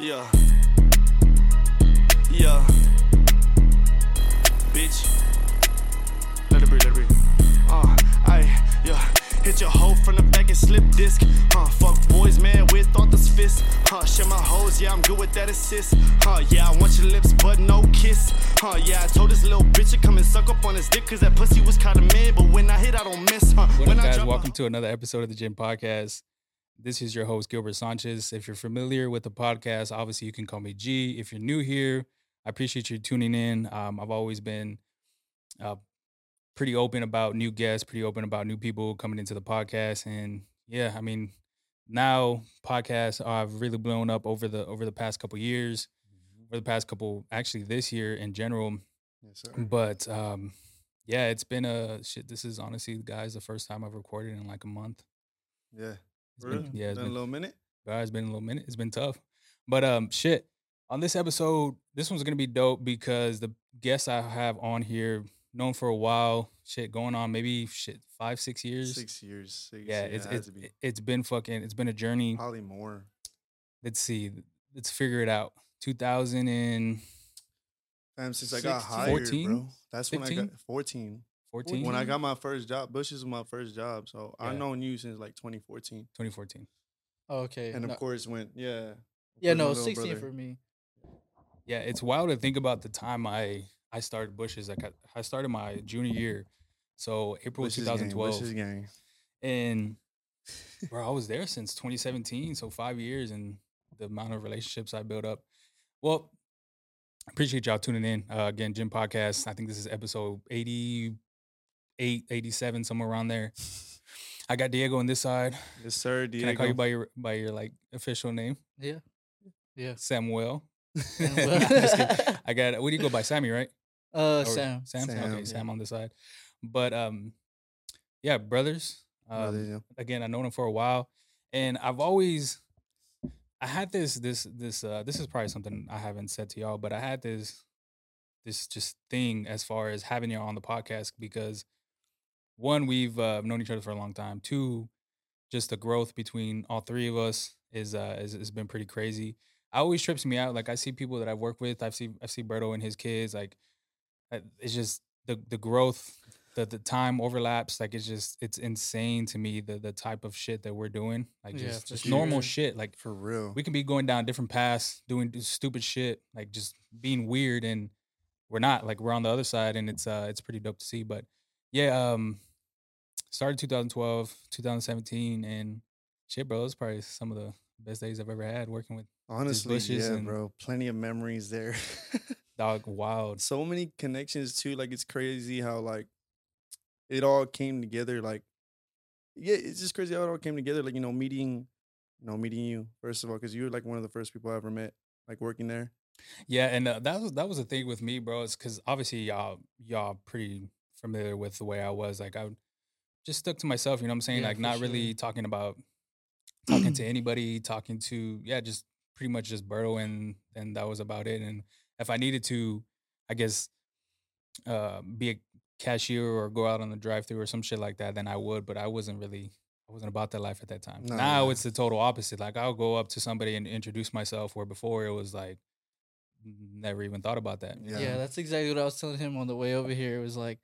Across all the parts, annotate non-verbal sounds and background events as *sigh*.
Yeah. Yeah. Bitch. Let it breathe, let it breathe. Uh, I, yeah. Hit your hoe from the back and slip disc. Huh, fuck boys, man, with all this fist. Huh, share my hoes, yeah, I'm good with that assist. Huh, yeah, I want your lips, but no kiss. Huh, yeah, I told this little bitch to come and suck up on his dick, cause that pussy was kinda mid, but when I hit, I don't miss. Huh, What when up, I guys? Welcome to another episode of the Ginn Podcast. This is your host, Gilbert Sanchez. If you're familiar with the podcast, obviously you can call me G. If you're new here, I appreciate you tuning in. Um, I've always been uh, pretty open about new guests, pretty open about new people coming into the podcast. And yeah, I mean, now podcasts have really blown up over the over the past couple years, over the past couple, actually this year in general. Yes, sir. But um, yeah, it's been a shit. This is honestly, guys, the first time I've recorded in like a month. Yeah. It's Really? been, yeah, it's Been been, a little minute. guys, it's been a little minute. It's been tough, but um, shit. On this episode, this one's gonna be dope because the guests I have on here, known for a while, shit, going on maybe shit five, six years. Six years. Six, yeah, it's has it's be. it's been fucking. It's been a journey. probably more. Let's see. Let's figure it out. 2000 and Fam, since I got 16, hired, 14, bro. That's when I got 14. 14, When I got my first job, Bush is my first job. So I've known you since like 2014. 2014. Oh, okay. And of No- course, when, yeah. yeah, no, 16 brother. for me. Yeah, it's wild to think about the time I I started Bushes. Like I, I started my junior year, so April Bush's of gang, 2012, Bush's gang. and *laughs* bro, I was there since 2017, so five years, and the amount of relationships I built up. Well, appreciate y'all tuning in uh, again, Ginn Podcast. I think this is episode 88, 87, somewhere around there. I got Diego on this side. Yes, sir. Diego. Can I call you by your by your like official name, Yeah. Yeah. Samuel? Samuel. *laughs* *laughs* I got. What do you go by, Sammy? Right? Uh, Or Sam. Sam. Sam, Okay, yeah. Sam on the side. But um, yeah, brothers. Um, Brother, yeah. Again, I've known him for a while, and I've always, I had this this this uh this is probably something I haven't said to y'all, but I had this this just thing as far as having y'all on the podcast because one, we've uh, known each other for a long time. Two, just the growth between all three of us is uh is, has been pretty crazy. I always trips me out. Like I see people that I've worked with. I've seen I see Berto and his kids. Like it's just the the growth, the the time overlaps. Like it's just it's insane to me the the type of shit that we're doing. Like Yeah, just for just normal shit. Like For real. we can be going down different paths, doing stupid shit, like just being weird, and we're not. Like we're on the other side, and it's uh it's pretty dope to see. But yeah, um, started 2012, 2017, and shit, bro, it's probably some of the best days I've ever had working with Honestly, yeah, bro. Plenty of memories there. *laughs* Dog Wild. so many connections too. Like it's crazy how like it all came together. Like yeah, it's just crazy how it all came together. Like you know, meeting, you know, meeting you first of all because you were like one of the first people I ever met, like working there. Yeah, and uh, that was that was the thing with me, bro. It's because obviously y'all y'all pretty familiar with the way I was. Like I would just stuck to myself. You know what I'm saying? Yeah, like for not really talking about talking to *clears throat* anybody, talking to yeah, just pretty much just Berto, and and that was about it. And if I needed to, I guess, uh, be a cashier or go out on the drive-through or some shit like that, then I would. But I wasn't really. I wasn't about that life at that time. Nah, now nah. it's the total opposite. Like I'll go up to somebody and introduce myself, where before it was like never even thought about that. Yeah. Yeah. that's exactly what I was telling him on the way over here. It was like,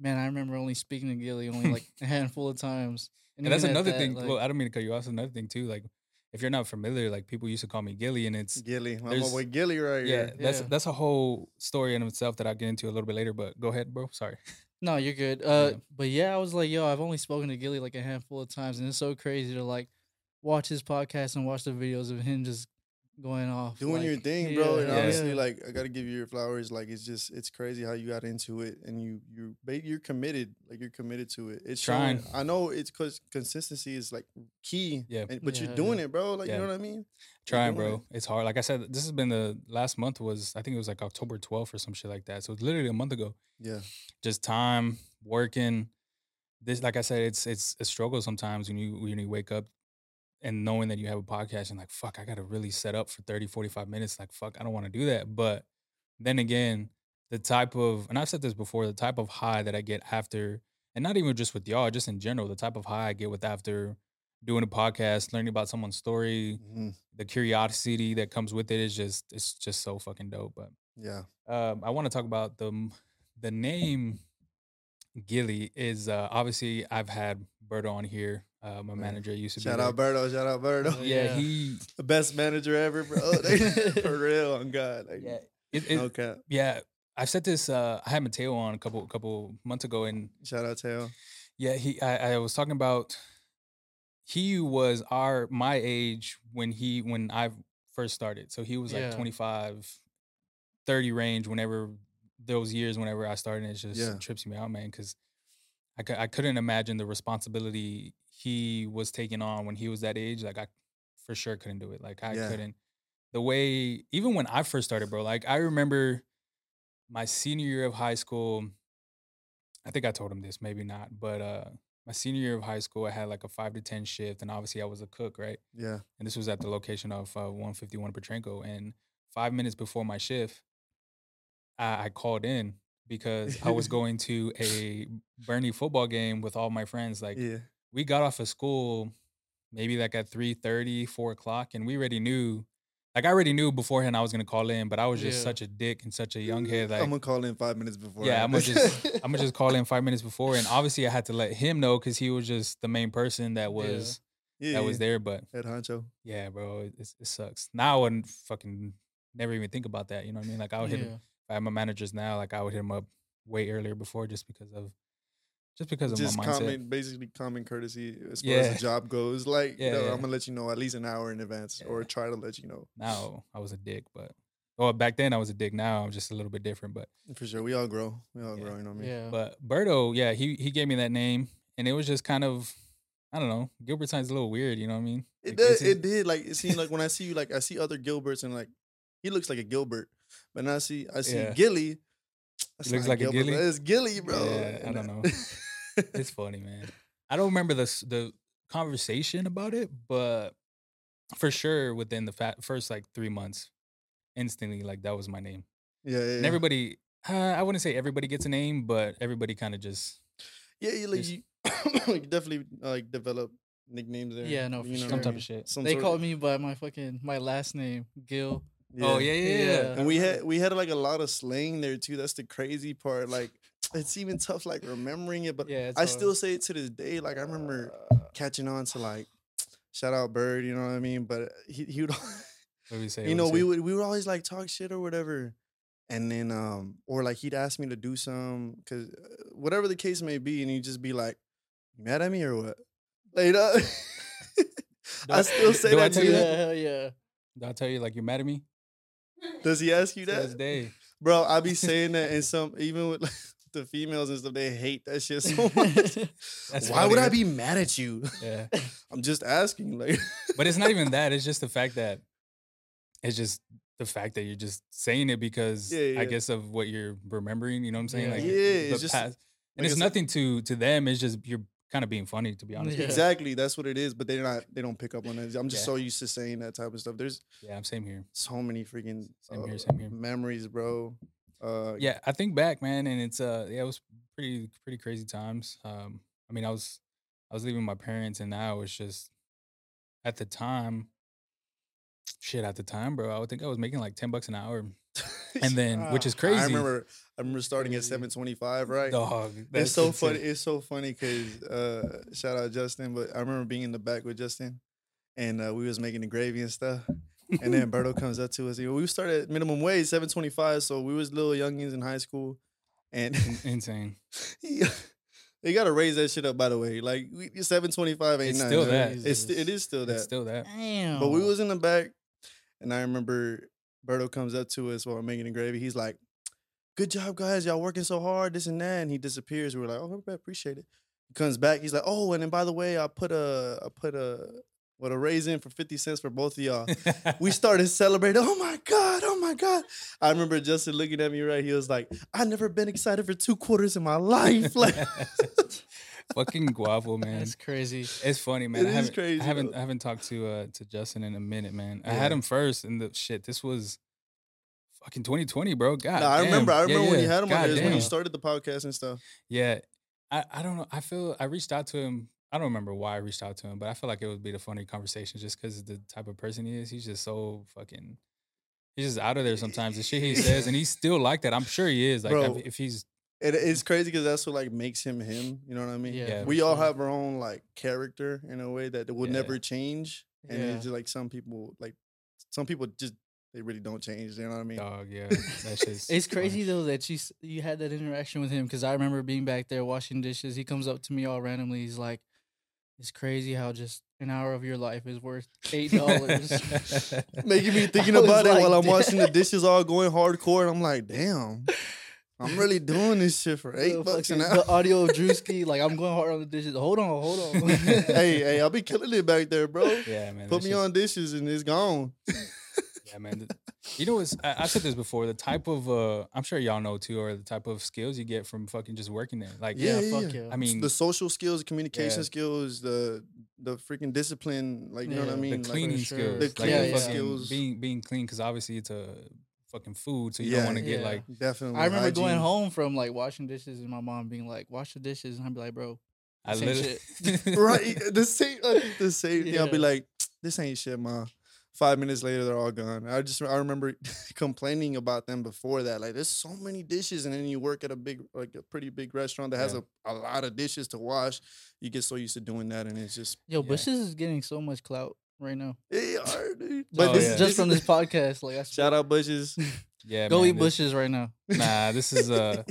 man, I remember only speaking to Gilly only like a *laughs* handful of times. And that's another that, thing. like- well, I don't mean to cut you off. That's another thing too. Like, if you're not familiar, like people used to call me Gilly, and it's Gilly, I'm there's- boy Gilly right yeah, here. that's Yeah. that's a whole story in itself that I'll get into a little bit later. But go ahead, bro. Sorry. No, you're good. *laughs* Uh, Yeah. but yeah, I was like, yo, I've only spoken to Gilly like a handful of times, and it's so crazy to like watch his podcast and watch the videos of him just going off, Doing your like, thing, bro. And yeah, honestly, yeah. like I gotta give you your flowers. Like it's just it's crazy how you got into it and you you ba- you're committed. Like you're committed to it. It's Trying. showing. I know it's because consistency is like key. Yeah. and- but Yeah, you're doing yeah. it, bro. Like Yeah. you know what I mean. Trying, bro. it. It's hard. Like I said, this has been the last month was I think it was like October 12th or some shit like that. So it's literally a month ago. Yeah. Just time working. This, like I said, it's it's a struggle sometimes when you when you wake up and knowing that you have a podcast and like fuck i gotta really set up for 30 45 minutes like fuck i don't want to do that but then again the type of and i've said this before the type of high that i get after and not even just with y'all just in general the type of high i get with after doing a podcast, learning about someone's story, Mhm. the curiosity that comes with it is just it's just so fucking dope. But Yeah. um, I want to talk about the the name Gilly is uh, obviously I've had Berto on here. Uh, my manager used to Shout be out there. Berto. Shout out Berto. *laughs* Yeah, Yeah. he The best manager ever, bro. *laughs* *laughs* For real, on God. Like, yeah it, it, no cap. yeah. I've said this. Uh, I had Mateo on a couple couple months ago, and Shout out Teo. Yeah, he I, I was talking about he was our my age when he when I first started. So he was like Yeah. 25 30 range whenever those years whenever I started and it just Yeah. trips me out man cuz I I couldn't imagine the responsibility he was taking on when he was that age like I for sure couldn't do it. Like I Yeah. couldn't the way even when I first started bro like I remember my senior year of high school I think I told him this, maybe not. But uh my senior year of high school, I had like a five to ten shift, and obviously I was a cook, right? Yeah. And this was at the location of uh, 151 Potranco. And five minutes before my shift, I, I called in because I was *laughs* going to a Bernie football game with all my friends. Like yeah. We got off of school maybe like at 3 4 o'clock, and we already knew. Like I already knew beforehand I was gonna call in, but I was just Yeah. such a dick and such a young *laughs* head. Like I'm gonna call in five minutes before. Yeah, I- I'ma just- I'm gonna just call in *laughs* five minutes before, and obviously I had to let him know because he was just the main person that was yeah, that was there. But Head honcho. yeah, bro, it, it sucks. Now I wouldn't fucking never even think about that. You know what I mean? Like I would hit him. Yeah. If I had my managers now, like I would hit him up way earlier before, just because of just because of Just my mindset. common, basically common courtesy as far Yeah. as the job goes. Like, Yeah, you know, yeah. I'm gonna let you know at least an hour in advance, or try to let you know. Now I was a dick, but well, back then I was a dick. Now I'm just a little bit different, but. For sure, we all grow. We all Yeah. grow. You know what I mean? Yeah. But Berto, yeah, he he gave me that name, and it was just kind of, I don't know. Gilbert sounds a little weird, you know what I mean? It Like, did. this It did. Like it seemed like when I see you, like I see other Gilberts and like he looks like a Gilbert, but now I see I see Yeah. Gilly. That's looks not like a Gilly? It's Gilly, bro. Yeah, I don't know. *laughs* *laughs* it's funny, man. I don't remember the the conversation about it, but for sure within the fa- first like three months, instantly like that was my name. yeah, yeah. And everybody, uh, I wouldn't say everybody gets a name, but everybody kind of just yeah, you, like, just- you, *coughs* you definitely like develop nicknames there. Yeah, no, for you know sure. some type of shit. Some they sort called of- me by my fucking my last name, Gil. Oh yeah, yeah, yeah. Yeah. And we had we had like a lot of slang there too. That's the crazy part. Like it's even tough like remembering it, but Yeah, I hard. still say it to this day. Like I remember catching on to like shout out Bird, you know what I mean? But he he would *laughs* do say? you know, we say? would we would always like talk shit or whatever. And then um or like he'd ask me to do some cuz whatever the case may be and he'd just be like, "You mad at me or what?" Uh, *laughs* I still say do I that tell to you you. that? Hell yeah. Did I tell you like you're mad at me? Does he ask you To that? this day. Bro, I be saying that and some even with like, *laughs* the females and stuff, they hate that shit so *laughs* much. *laughs* Why funny, would I be mad at you? Yeah. *laughs* I'm just asking. Like but it's not even that. It's just the fact that it's just the fact that you're just saying it because Yeah, yeah. I guess of what you're remembering. You know what I'm saying? Yeah. Like Yeah, it's just- past. like and it's nothing to to them. It's just you're kind of being funny, to be honest. Yeah. exactly, that's what it is. But they're not. They don't pick up on it. I'm just Yeah. so used to saying that type of stuff. There's Yeah, I'm same here. so many freaking Same here, uh, same here. memories, bro. Uh, Yeah, I think back, man, and it's uh, yeah, it was pretty pretty crazy times. Um, I mean, I was I was leaving my parents, and now was just at the time. Shit, at the time, bro, I would think I was making like ten bucks an hour, *laughs* and *laughs* then which is crazy. I remember. I remember starting at 725. Right. Dog, It's so insane. funny. It's so funny because uh, shout out Justin, but I remember being in the back with Justin, and uh, we was making the gravy and stuff. And then Berto comes up to us. We started at minimum wage, seven twenty five. So we was little youngins in high school, and *laughs* insane. he, they got to raise that shit up. By the way, like seven twenty five ain't It's nothing. still that. It's st- it is still that. It's still that. Damn. But we was in the back, and I remember Berto comes up to us while we're making the gravy. He's like, "Good job, guys! Y'all working so hard, this and that." And he disappears. We're like, "Oh, I appreciate it." He comes back. He's like, "Oh, and then by the way, I put a, I put a, what a raise in for fifty cents for both of y'all." *laughs* we started celebrating. Oh my god! Oh my god! I remember Justin looking at me. Right, he was like, "I never been excited for two quarters in my life." Like, *laughs* *laughs* Fucking guapo, man. That's crazy. It's funny, man. It I is haven't, crazy, I haven't, though. I haven't talked to uh to Justin in a minute, man. I had him first, and the shit. This was fucking 2020, bro. God, Nah, I remember. I damn. Yeah, remember when you had him on God there. is when you started the podcast and stuff. Yeah, I, I don't know. I feel I reached out to him I don't remember why I reached out to him, but I feel like it would be the funny conversation just because of the type of person he is. He's just so fucking. He's just out of there sometimes. The shit he says, and *laughs* he's still like that. I'm sure he is. Like Bro. if, if he's it's crazy because that's what like makes him him. You know what I mean? Yeah, Yeah. we all sure. have our own like character in a way that will Yeah. never change, and Yeah. it's just like some people like some people just they really don't change. You know what I mean? dog, yeah, that *laughs* shit's It's crazy though that you you had that interaction with him because I remember being back there washing dishes. He comes up to me all randomly. He's like, "It's crazy how just an hour of your life is worth eight dollars." *laughs* Making me *laughs* thinking I was about it like, while I'm washing the dishes, all going hardcore, and I'm like, damn, *laughs* I'm really doing this shit for eight The bucks an fucking- hour. The audio of Drewski, like I'm going hard on the dishes. Hold on, hold on. hey, hey, I'll be killing it back there, bro. yeah, man. Put that me shit's- on dishes and it's gone. Yeah, man. You know, it's, I, I said this before. The type of, uh, I'm sure y'all know too, or the type of skills you get from fucking just working there. Like, yeah, Yeah, fuck yeah. yeah. I mean, the social skills, communication Yeah. skills, the the freaking discipline, like you know what I mean. the Like, cleaning sure. skills, The like cleaning fucking skills. being being clean, because obviously it's a fucking food, so you Yeah. don't want to get like definitely. I remember going home from like washing dishes and my mom being like, "Wash the dishes," and I'd be like, "Bro, I Same literally *laughs* right? The same, I think the same thing. I'll be like, this ain't shit, ma. Five minutes later, they're all gone. I just I remember *laughs* complaining about them before that. Like, there's so many dishes, and then you work at a big, like a pretty big restaurant that has Yeah. a, a lot of dishes to wash. You get so used to doing that, and it's just yo, Yeah. Bushes is getting so much clout right now." they are, dude. *laughs* Oh, this, yeah. just from this podcast, like I shout out bushes. *laughs* yeah, go man, eat this- bushes right now. Nah, this is uh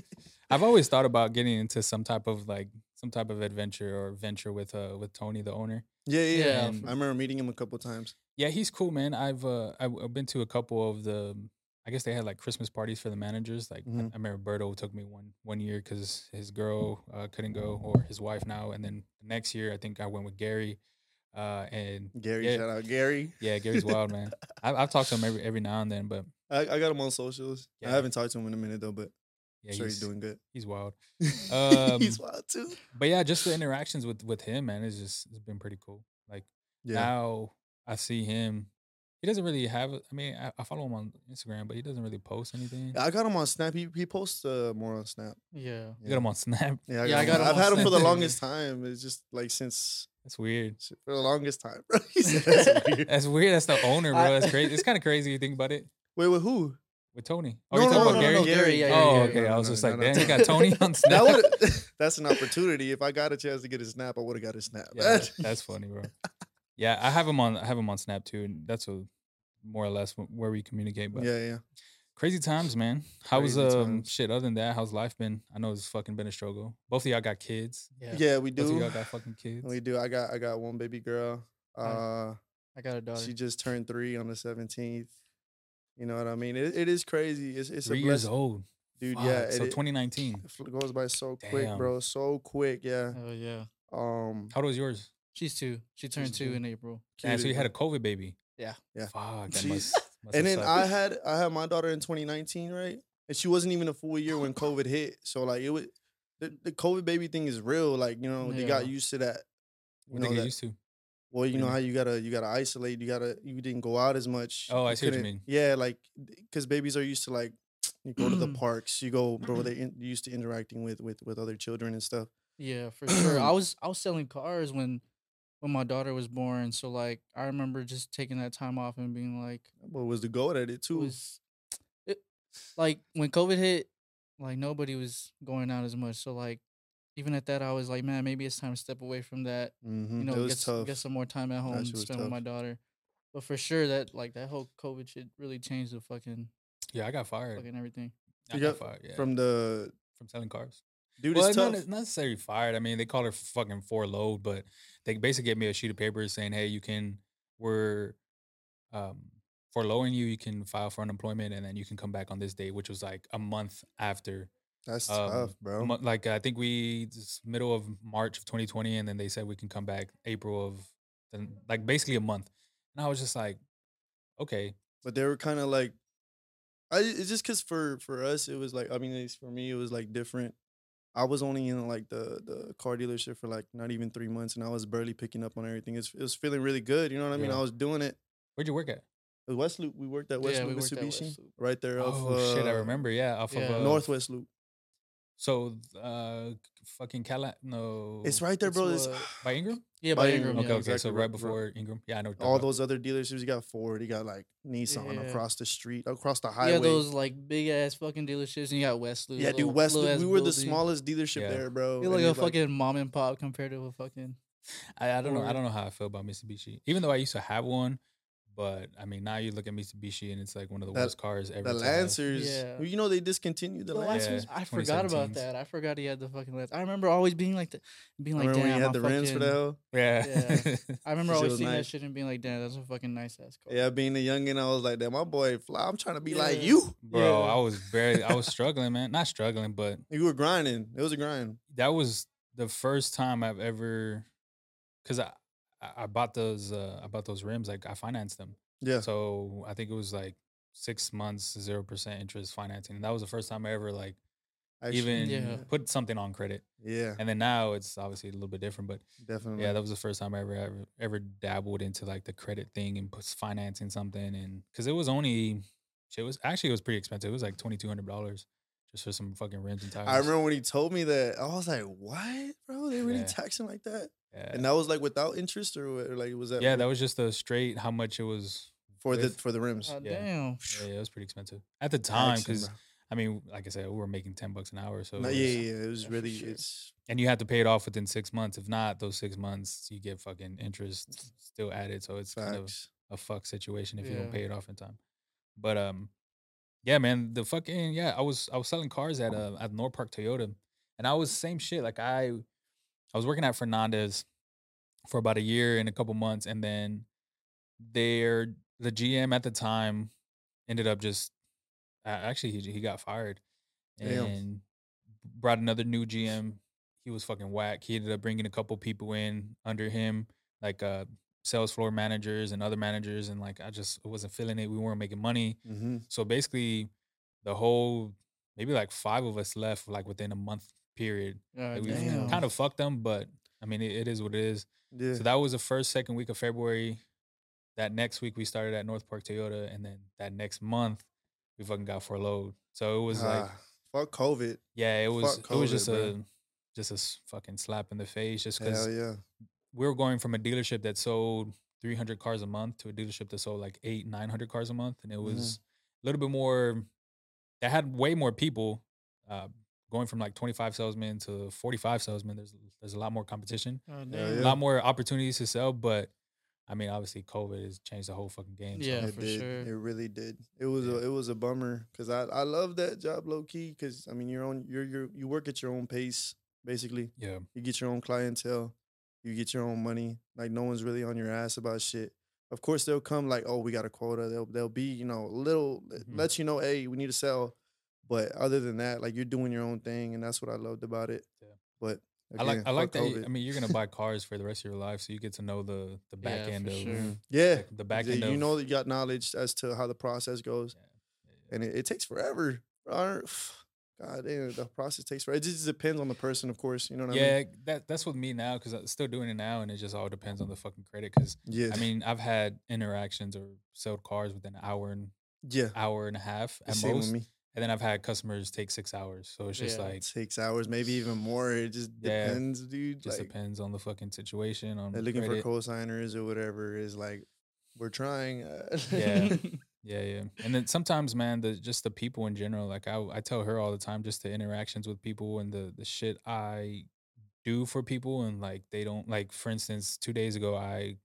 I've always thought about getting into some type of like some type of adventure or venture with uh with Tony, the owner. Yeah, yeah. Yeah, yeah. I remember meeting him a couple times. Yeah, he's cool, man. I've uh I've been to a couple of the I guess they had like Christmas parties for the managers. Like I- Mhm. I, remember Berto took me one one year because his girl uh, couldn't go or his wife now, and then the next year I think I went with Gary. Uh, and Gary, Yeah. shout out Gary. yeah, Gary's wild, man. *laughs* I, I've talked to him every every now and then, but I, I got him on socials. Yeah. I haven't talked to him in a minute though, but yeah, sure he's, doing good. he's wild. *laughs* Um, he's wild too. But yeah, just the interactions with with him, man, it's just it's been pretty cool. Like Yeah. now I see him. He doesn't really have. I mean, I, I follow him on Instagram, but he doesn't really post anything. I got him on Snap. He, he posts uh, more on Snap. Yeah. You got him on Snap. Yeah, I Yeah, got, I him. got him I've had him for the longest time. It's just like since That's weird. for the longest time, bro. *laughs* Said *laughs* that's weird. That's weird. That's the owner, bro. That's crazy. It's kind of crazy. You think about it Wait, with who? With Tony. Oh, No, you no, talking no, about no, Gary? no, Gary, yeah, yeah, oh, okay. No, I was no, just no, like, no. damn, you got Tony on *laughs* Snap. That *laughs* that's an opportunity. If I got a chance to get his snap, I would have got his snap. yeah, that's funny, bro. Yeah, I have him on. I have him on Snap too, and that's a more or less where we communicate. But yeah, yeah. Crazy times, man. How's Crazy um times. shit? Other than that, how's life been? I know it's fucking been a struggle. Both of y'all got kids. Yeah. Yeah, we Both of do. y'all got fucking kids. We do. I got I got one baby girl. Uh, I got a daughter. she just turned three on the seventeenth. You know what I mean? It, it is crazy. It's it's Three a years blessing. old, dude. Fuck, Yeah, So it, 2019. it goes by so quick, bro. So quick. Yeah. oh yeah. Um. How old was yours? She's two. She turned two two. in April. Damn, so you had a COVID baby. Yeah. Yeah. Fuck. That must, *laughs* must and then sucked. I had I had my daughter in 2019, right? And she wasn't even a full year when COVID hit. So like it was the, the COVID baby thing is real. Like you know they got used to that. You What know they get that, used to. Well, you know how you gotta you gotta isolate. You gotta you didn't go out as much. Oh, I see what you mean. Yeah, like because babies are used to like you go to the *clears throat* parks. You go, bro. They *clears throat* in, used to interacting with with with other children and stuff. Yeah, for sure. I *clears throat* was I was selling cars when when my daughter was born. So like I remember just taking that time off and being like What was the goal at it it too? was it, like when COVID hit, like nobody was going out as much. So like even at that I was like, man, maybe it's time to step away from that. mm-hmm. You know, it was get, tough. get some more time at home, shit was spend with my daughter. But for sure that like that whole COVID shit really changed the fucking Yeah, I got fired. fucking everything. I got got fired. Yeah, From the from selling cars. dude, well, it's not, tough. not necessarily fired. I mean, they call it fucking furlough, but they basically gave me a sheet of paper saying, "Hey, you can we're um furloughing you, you can file for unemployment, and then you can come back on this date," which was like a month after. That's um, tough, bro. mo- Like I think we this middle of March of 2020, and then they said we can come back April of, then like basically a month, and I was just like, okay, but they were kind of like I it's just cuz for for us it was like I mean at least for me it was like different. I was only in like the the car dealership for like not even 3 months and I was barely picking up on everything. It's, it was feeling really good, you know what I mean? Yeah. I was doing it. where'd you work at? It West Loop, we worked at West Yeah, Loop worked at Mitsubishi West Loop. right there off oh shit, I uh, remember. Yeah, off yeah. of uh, Northwest Loop. So, uh, fucking Cala, no, It's right there, It's bro. It's, *sighs* by Ingram. Yeah, By by Ingram, Ingram. Okay, yeah. okay. So exactly, right right, bro. before Ingram, yeah, I know. all those other dealerships. You got Ford. You got like Nissan Yeah. across the street, across the highway. Yeah, those like big ass fucking dealerships, and you got Westwood. Yeah, dude, little- Westwood. little We ass were the smallest dealership Yeah. there, bro. Feel and like a it's fucking mom and pop compared to a fucking. I, I don't know. I don't know how I feel about Mitsubishi. Even though I used to have one, but I mean, now you look at Mitsubishi and it's like one of the That- worst cars ever. the to have. Lancers. Yeah. You know they discontinued the The Lancers. Yeah. I forgot about that. I forgot he had the fucking lens. I remember always being like, the, being like, damn, when you had I'm the rims for fucking- the hell. Yeah. *laughs* I remember always was seeing that shit and being like, damn, that's a fucking nice ass car. Yeah, being a youngin, I was like, "Damn, my boy Fly. I'm trying to be like you." Bro, Yeah. I was very, I was struggling, man. Not struggling, but You were grinding. It was a grind. that was the first time I've ever, because I, I I bought those, uh, I bought those rims. Like I financed them. Yeah. So I think it was like six months, zero percent interest financing. And that was the first time I ever like Actually, even Yeah. put something on credit. Yeah. And then now it's obviously a little bit different, but Definitely. yeah, that was the first time I ever ever, ever dabbled into like the credit thing and financing something. And because it was only, it was actually it was pretty expensive. It was like twenty two hundred dollars just for some fucking rims and tires. I remember when he told me that. I was like, "What, bro? They really Yeah. taxing like that?" Yeah. And that was like without interest, or what- or, like was that? yeah, with- that was just a straight how much it was. for the for the rims. God Yeah. damn. Yeah, it was pretty expensive at the time because bro. I mean, like I said, we were making ten bucks an hour. So No, yeah, was- yeah, yeah, it was really sure. it's and you had to pay it off within six months. If not, those six months you get fucking interest still added. So it's kind of a fuck situation if you don't pay it off in time. But um, yeah, man, the fucking yeah, I was I was selling cars at uh at North Park Toyota, and I was same shit. Like I, I was working at Fernandez for about a year and a couple months, and then their the GM at the time ended up just actually he he got fired Damn. and brought another new GM. He was fucking whack. He ended up bringing a couple people in under him, like uh sales floor managers and other managers, and like I just wasn't feeling it. We weren't making money, Mm-hmm. so basically, the whole maybe like five of us left like within a month period. Like, we damn. kind of fucked them, but I mean it, it is what it is. Yeah. So that was the first second week of February. That next week we started at North Park Toyota, and then that next month we fucking got furloughed. So it was like, Ah, fuck COVID. yeah, it was fuck it was just a just a fucking slap in the face, just because yeah. we were going from a dealership that sold 300 cars a month to a dealership that sold like eight 900 cars a month, and it Mhm. was a little bit more. That had way more people. Uh, going from like 25 salesmen to 45 salesmen, there's there's a lot more competition God Hell damn. a lot more opportunities to sell, but I mean, obviously, COVID has changed the whole fucking game. so- Yeah, it for did. sure. It really did. It was Yeah. a it was a bummer because I I love that job low key because I mean you're on you're you're you work at your own pace basically. yeah, You get your own clientele. You get your own money. Like no one's really on your ass about shit. Of course they'll come like, oh, we got a quota. They'll they'll be, you know, a little Mhm. let you know, hey, we need to sell. But other than that, like you're doing your own thing, and that's what I loved about it. Yeah. But I like I like fuck that. you- I mean, you're gonna *laughs* buy cars for the rest of your life, so you get to know the the back Yeah, end of sure. Yeah, like, the back yeah, end you of know that you got knowledge as to how the process goes, Yeah, yeah, yeah. and it, it takes forever. *sighs* God damn, the process takes forever. It just depends on the person, of course. You know what I mean? yeah, that that's with me now because I'm still doing it now, and it just all depends on the fucking credit. Because Yeah, I mean, I've had interactions or sold cars within an hour and yeah. hour and a half at Same with most, me. And then I've had customers take six hours. So it's just Yeah. like six hours, maybe even more. It just Yeah, depends, dude. just like, depends on the fucking situation. On they're looking credit. for co-signers or whatever. Is like, we're trying. uh, Yeah. *laughs* Yeah, yeah. And then sometimes, man, the just the people in general, like I I tell her all the time, just the interactions with people and the the shit I do for people and like they don't like for instance, two days ago I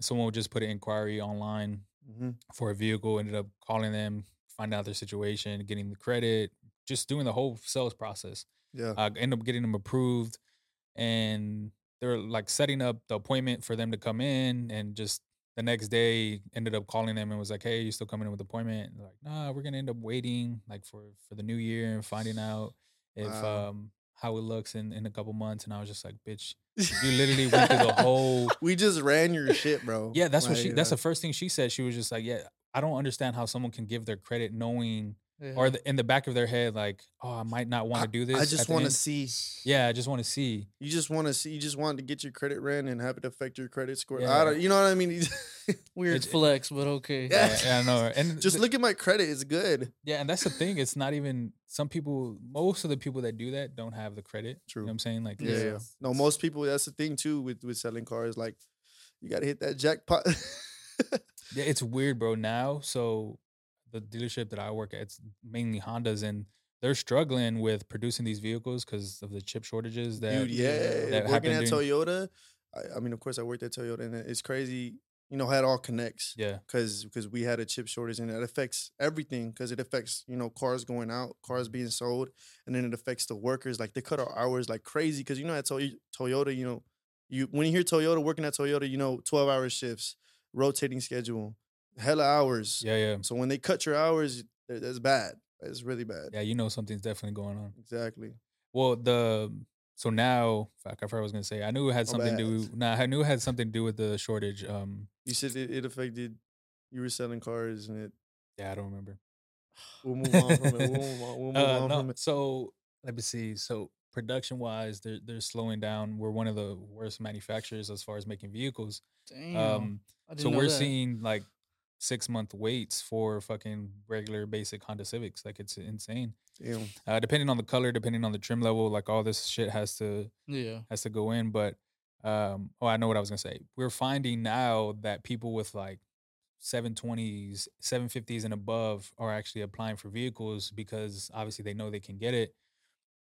someone would just put an inquiry online Mhm. for a vehicle, ended up calling them, finding out their situation, getting the credit, just doing the whole sales process Yeah. uh, end up getting them approved and they're like setting up the appointment for them to come in and just the next day ended up calling them and was like hey you still coming in with appointment and they're like nah we're gonna end up waiting like for for the new year and finding out if Wow. um how it looks in in a couple months and i was just like bitch you literally went through the *laughs* whole we just ran your shit, bro. yeah that's what she Like, that's uh, the first thing she said she was just like yeah i don't understand how someone can give their credit knowing Yeah. or the, in the back of their head, like, oh, I might not want to do this. I just want to see. Yeah, I just want to see. You just want to see. You just want to get your credit ran and have it affect your credit score. I don't. You know what I mean? *laughs* Weird It's- flex, but okay. Yeah. Yeah, *laughs* yeah, I know. And just th- look at my credit. It's good. Yeah, and that's the thing. It's not even some people. Most of the people that do that don't have the credit. You True. know what I'm saying? Like, Yeah, yeah. No, most people. That's the thing too with with selling cars. Like, you got to hit that jackpot. *laughs* Yeah, it's weird, bro. Now, so the dealership that I work at, it's mainly Hondas, and they're struggling with producing these vehicles because of the chip shortages. That Dude, yeah. that Working happened at during- Toyota, I, I mean, of course, I worked at Toyota, and it's crazy. You know how it all connects. yeah, because because we had a chip shortage and it affects everything because it affects you know cars going out cars being sold and then it affects the workers like they cut our hours like crazy because you know at Toy- toyota you know you when you hear toyota working at toyota you know 12 hour shifts rotating schedule hella hours yeah, yeah, so when they cut your hours that's bad it's really bad yeah. You know something's definitely going on. exactly Well, the so now, fuck, I forgot what I was gonna say. I knew it had something to do. Nah, I knew it had something to do with the shortage. Um, you said it, it affected you were selling cars and it yeah, I don't remember. we'll move on from it we'll *laughs* move on, we'll move Uh, on no, from it So let me see. So production wise, they're they're slowing down. We're one of the worst manufacturers as far as making vehicles. Damn. Um, so we're that. seeing like six month waits for fucking regular basic Honda Civics. Like it's insane. Damn. Uh, depending on the color, depending on the trim level, like all this shit has to Yeah. has to go in. But um, oh, I know what I was gonna say. We're finding now that people with like 720s, 750s, and above are actually applying for vehicles because obviously they know they can get it.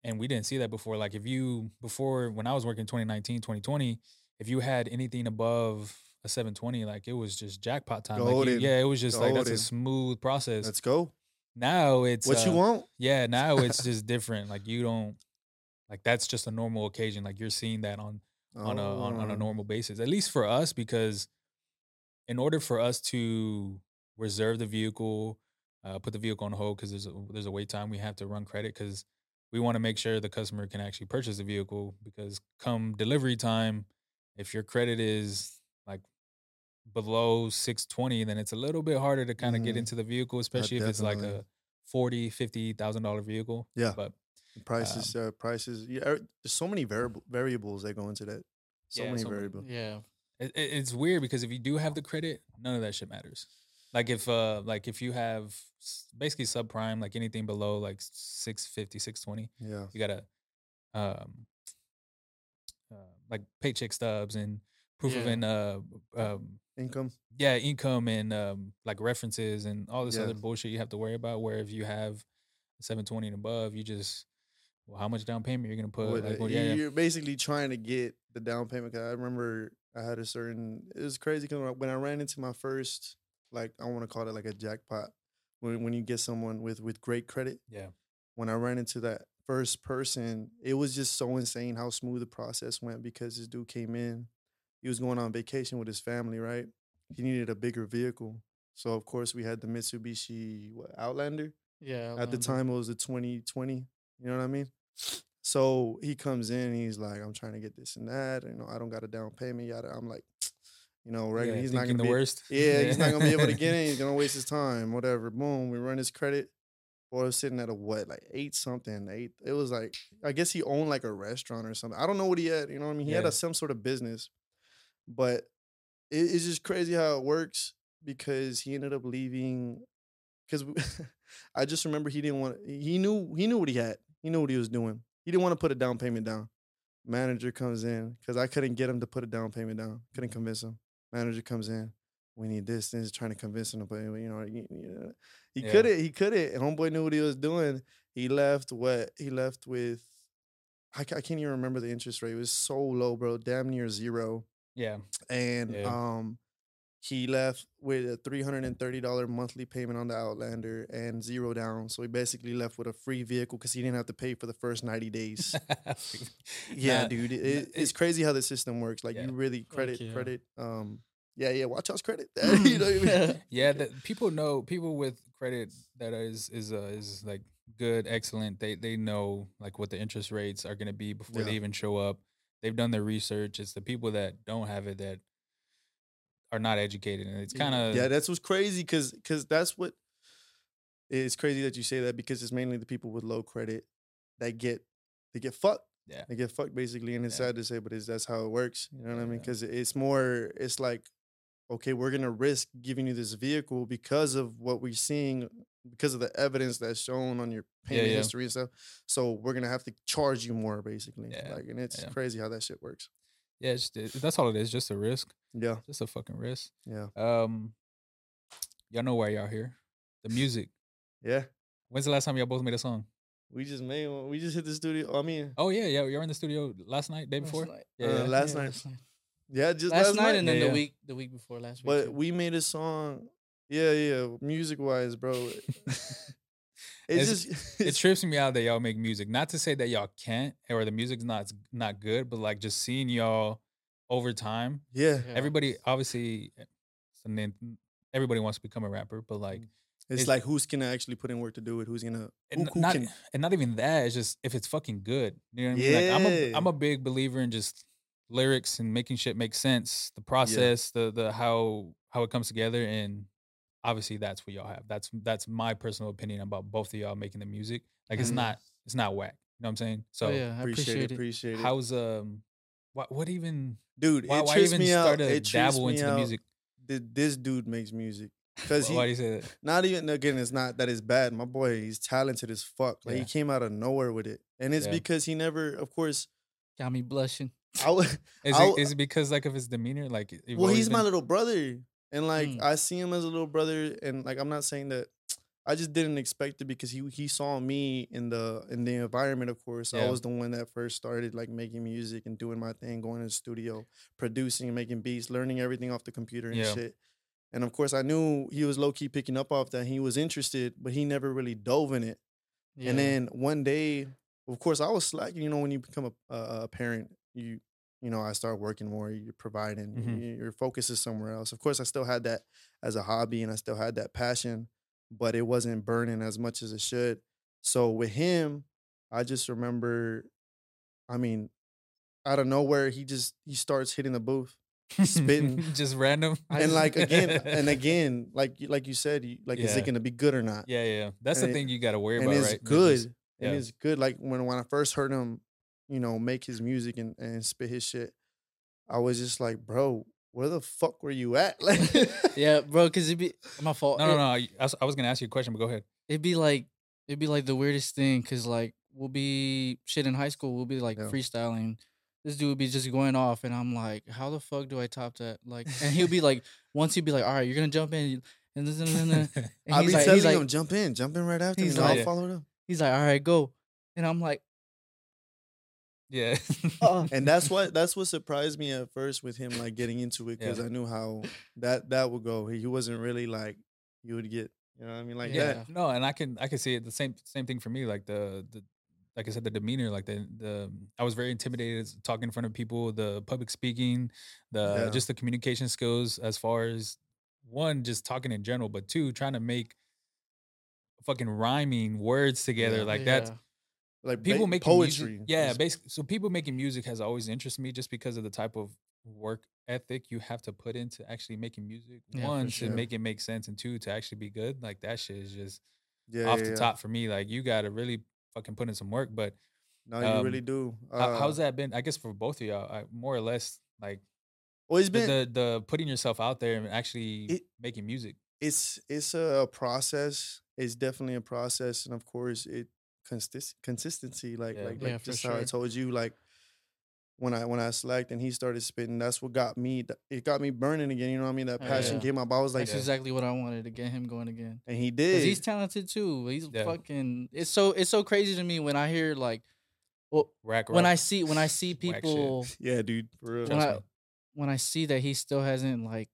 And we didn't see that before. Like if you before when I was working 2019, 2020, if you had anything above a 720, like it was just jackpot time. Like you- yeah, it was just like that's a smooth process. let's go now it's what you uh, want yeah, now it's *laughs* just different. Like you don't like that's just a normal occasion. Like you're seeing that on on a on, on a Oh. normal basis. At least for us, because in order for us to reserve the vehicle, uh, put the vehicle on hold because there's a, there's a wait time, we have to run credit because we want to make sure the customer can actually purchase the vehicle. Because come delivery time, if your credit is like below 620 then it's a little bit harder to kind of get Mhm. into the vehicle especially if it's like a 40 50 thousand dollar vehicle Yeah. but prices uh, prices yeah er, there's so many variable variables that go into that so Yeah, many so variables Yeah. it- it's weird because if you do have the credit, none of that shit matters. Like if uh like if you have basically subprime, like anything below like 650, 620, yeah you gotta um uh, like paycheck stubs and proof of Yeah. in uh um income yeah income and um like references and all this Yeah. other bullshit you have to worry about. Where if you have 720 and above, you just well, how much down payment you're gonna put? Like, uh, well, yeah, yeah. you're basically trying to get the down payment 'cause i remember i had a certain it was crazy because when i ran into my first like i want to call it like a jackpot when, when you get someone with with great credit yeah. when i ran into that first person it was just so insane how smooth the process went because this dude came in he was going on vacation with his family right he needed a bigger vehicle so of course we had the mitsubishi what, outlander Yeah. at the time it was the 2020 you know what i mean so he comes in he's like i'm trying to get this and that you know i don't got a down payment yet i'm like *tsk* you know regular yeah, he's not gonna the be worst. *laughs* yeah he's not gonna be able to get in he's gonna waste his time whatever boom we run his credit Boy, was sitting at a what, like eight something, eight. It was like I guess he owned like a restaurant or something. I don't know what he had. You know what I mean? He had a, some sort of business, but it, it's just crazy how it works because he ended up leaving. Because *laughs* I just remember he didn't want. He knew he knew what he had. He knew what he was doing. He didn't want to put a down payment down. Manager comes in because I couldn't get him to put a down payment down. Couldn't convince him. Manager comes in. We need this. Then he's trying to convince him to put. You know, know, he Yeah. couldn't. He couldn't. Homeboy knew what he was doing. He left. What he left with. I, I can't even remember the interest rate. It was so low, bro. Damn near zero. Yeah. And Yeah. um, he left with a three hundred and thirty dollar monthly payment on the Outlander and zero down. So he basically left with a free vehicle because he didn't have to pay for the first ninety days. *laughs* yeah, Nah, dude, it, it- it's crazy how the system works. Like Yeah. you really credit, yeah. credit. Um, yeah, yeah. Watch house credit. *laughs* *laughs* you know what I mean? yeah that people know people with credit that is is uh, is like good excellent they they know like what the interest rates are going to be before they even show up they've done their research it's the people that don't have it that are not educated and it's kind of yeah, that's what's crazy because because that's what it's crazy that you say that because it's mainly the people with low credit that get they get fucked. Yeah. They get fucked basically, and it's Yeah. sad to say, but it's that's how it works. You know what I mean? Because it's more, it's like, okay, we're gonna risk giving you this vehicle because of what we're seeing, because of the evidence that's shown on your payment yeah. history and stuff. So we're gonna have to charge you more, basically. Yeah, Like, and it's yeah. crazy how that shit works. Yeah, it's, it- that's all it is. Just a risk. Yeah, Just a fucking risk. yeah, Um, y'all know why y'all here. The music. yeah. When's the last time y'all both made a song? We just made one. We just hit the studio. I mean, Oh yeah, yeah. You're in the studio last night, day Last before. night. Yeah, Uh, last Yeah, night. Last night, yeah, just Last last, night and then Yeah, the yeah. week the week before last week. But too. we made a song. Yeah, yeah. Music wise, bro. *laughs* it's, It's- just *laughs* it trips me out that y'all make music. Not to say that y'all can't or the music's not not good, but like just seeing y'all over time. yeah. Yeah. Everybody obviously, eh, and then everybody wants to become a rapper, but like It's It- like who's gonna actually put in work to do it? Who's gonna who, and who not can and not even that. It's just if it's fucking good. You know what I mean? Like I'm a Yeah. I'm a big believer in just lyrics and making shit make sense. The process, the the how how it comes together, and obviously that's what y'all have. That's that's my personal opinion about both of y'all making the music. Like it's Mhm. not it's not whack. You know what I'm saying? So oh yeah, I appreciate, appreciate it, it. appreciate it. how's um what what even dude, why, it why even me out. start to It dabble me into the music? that This dude makes music *laughs* because Why, he why do you say that? not even again. It's not that it's bad. My boy, he's talented as fuck. Like Yeah. he came out of nowhere with it, and it's Yeah. because he never, of course. Got me blushing. I w- Is I'll- it is it because like of his demeanor? Like you've well, always he's my little brother, and like Mm. I see him as a little brother, and like I'm not saying that. I just didn't expect it because he he saw me in the in the environment. Of course, I was the one that first started like making music and doing my thing, going to the studio, producing, making beats, learning everything off the computer and Yeah. shit. And of course, I knew he was low key picking up off that. He was interested, but he never really dove in it. Yeah. And then one day, of course, I was slacking. You know, when you become a, a parent, you you know, I start working more. You're providing. Mhm. y- Your focus is somewhere else. Of course, I still had that as a hobby, and I still had that passion, but it wasn't burning as much as it should. So with him, I just remember, I mean, out of nowhere, he just he starts hitting the booth spitting. *laughs* just random. *laughs* and like again *laughs* and again, like you- like you said, you, like is it gonna be good or not? Yeah, yeah. That's And the it- thing you got to worry about, it's right? It's good. and yeah. it's good. Like when when I first heard him, you know, make his music and, and spit his shit, I was just like, bro, where the fuck were you at? *laughs* Like, yeah, bro, because it'd be my fault. no, no, no. I was, I was gonna ask you a question, but go ahead. It'd be like it'd be like the weirdest thing because like we'll be shit in high school. We'll be like Yeah. freestyling. This dude would be just going off, and I'm like, how the fuck do I top that? Like, and he'll be like, once he'd be like, all right, you're gonna jump in, and this and, and, and, and I'll he's be like, telling he's like, him, jump in, jump in right after me. he's and I'll like- follow it up. he's like, all right, go, and I'm like, yeah. uh, And that's what that's what surprised me at first with him like getting into it because Yeah. I knew how that that would go. He, he wasn't really like you would get, you know what I mean, like yeah. that. No, and I can I can see it. The same same thing for me. Like the the like I said, the demeanor, like the the I was very intimidated talking in front of people, the public speaking, the Yeah. just the communication skills as far as one, just talking in general, but two, trying to make fucking rhyming words together. Yeah. Like that's yeah. Like people ba- making poetry. Music, yeah, basically. So people making music has always interested me, just because of the type of work ethic you have to put into actually making music. Yeah, One sure. to make it make sense, and two to actually be good. Like that shit is just yeah, off yeah, the top for me. Like you got to really fucking put in some work. But No, you really um, do. how, how's Uh, that been? I guess for both of y'all, I, more or less, like Well, it's the, been the the putting yourself out there and actually It- making music. it's it's a process. It's definitely a process, and of course, it consist consistency. Like Yeah. like, like for just how I told you, like when I when I slacked and he started spitting, that's what got me. It got me burning again. You know what I mean? That Oh, passion yeah. came up. I was like, That's exactly what I wanted to get him going again. and he did. he's talented too. He's Yeah. fucking. It's so it's so crazy to me when I hear like, well, Rack when I see when I see people *laughs* yeah, dude, for real. when I when I see that he still hasn't like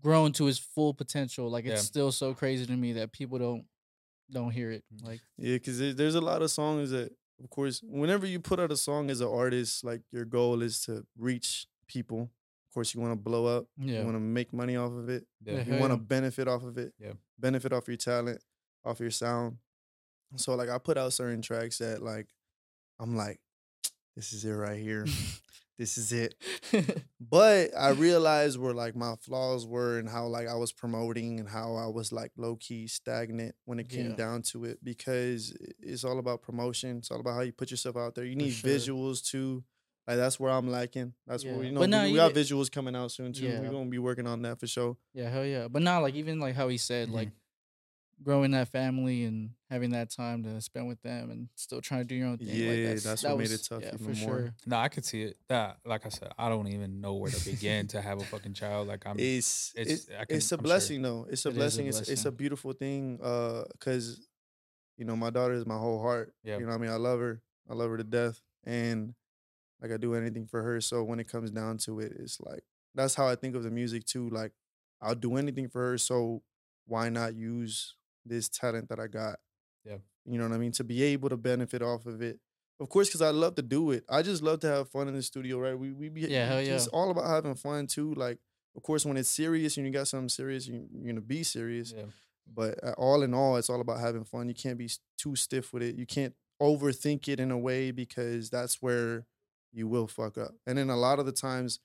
grown to his full potential, like it's Yeah. still so crazy to me that people don't don't hear it. Mm. Like Yeah, because there's a lot of songs that, of course, whenever you put out a song as an artist, like your goal is to reach people. Of course, you want to blow up. yeah, You want to make money off of it. Yeah. Yeah. You want to benefit off of it. Yeah. Benefit off your talent, off your sound. So like I put out certain tracks that like I'm like, this is it right here. *laughs* *laughs* this is it. *laughs* But I realized where like my flaws were and how like I was promoting and how I was like low key stagnant when it came Yeah. down to it because it's all about promotion. It's all about how you put yourself out there. You need sure. visuals too. Like that's where I'm lacking. That's where Yeah. you know But we, we got visuals coming out soon too. Yeah. We're gonna be working on that for sure. yeah, hell yeah. But not like even like how he said, Mhm. like growing that family and having that time to spend with them and still trying to do your own thing. like, Yeah, that's, that's that what made it tough yeah, even for more. sure. No, I could see it. That, like I said, I don't even know where to begin to have a fucking child. Like I'm. it's it's- it's, I can- it's a I'm sure. blessing though. It's a It is a blessing. It's it's a beautiful thing. Uh, cause you know my daughter is my whole heart. Yeah. You know what I mean. I love her. I love her to death, and like I do anything for her. So when it comes down to it, it's like that's how I think of the music too. Like I'll do anything for her. So why not use this talent that I got? Yeah. You know what I mean. To be able to benefit off of it. Of course, because I love to do it. I just love to have fun in the studio, right? We we be Yeah, It's yeah. all about having fun too. Like, of course, when it's serious and you got something serious, you, you're gonna be serious. yeah. But uh, all in all, it's all about having fun. You can't be too stiff with it. You can't overthink it in a way because that's where you will fuck up. And then a lot of the times,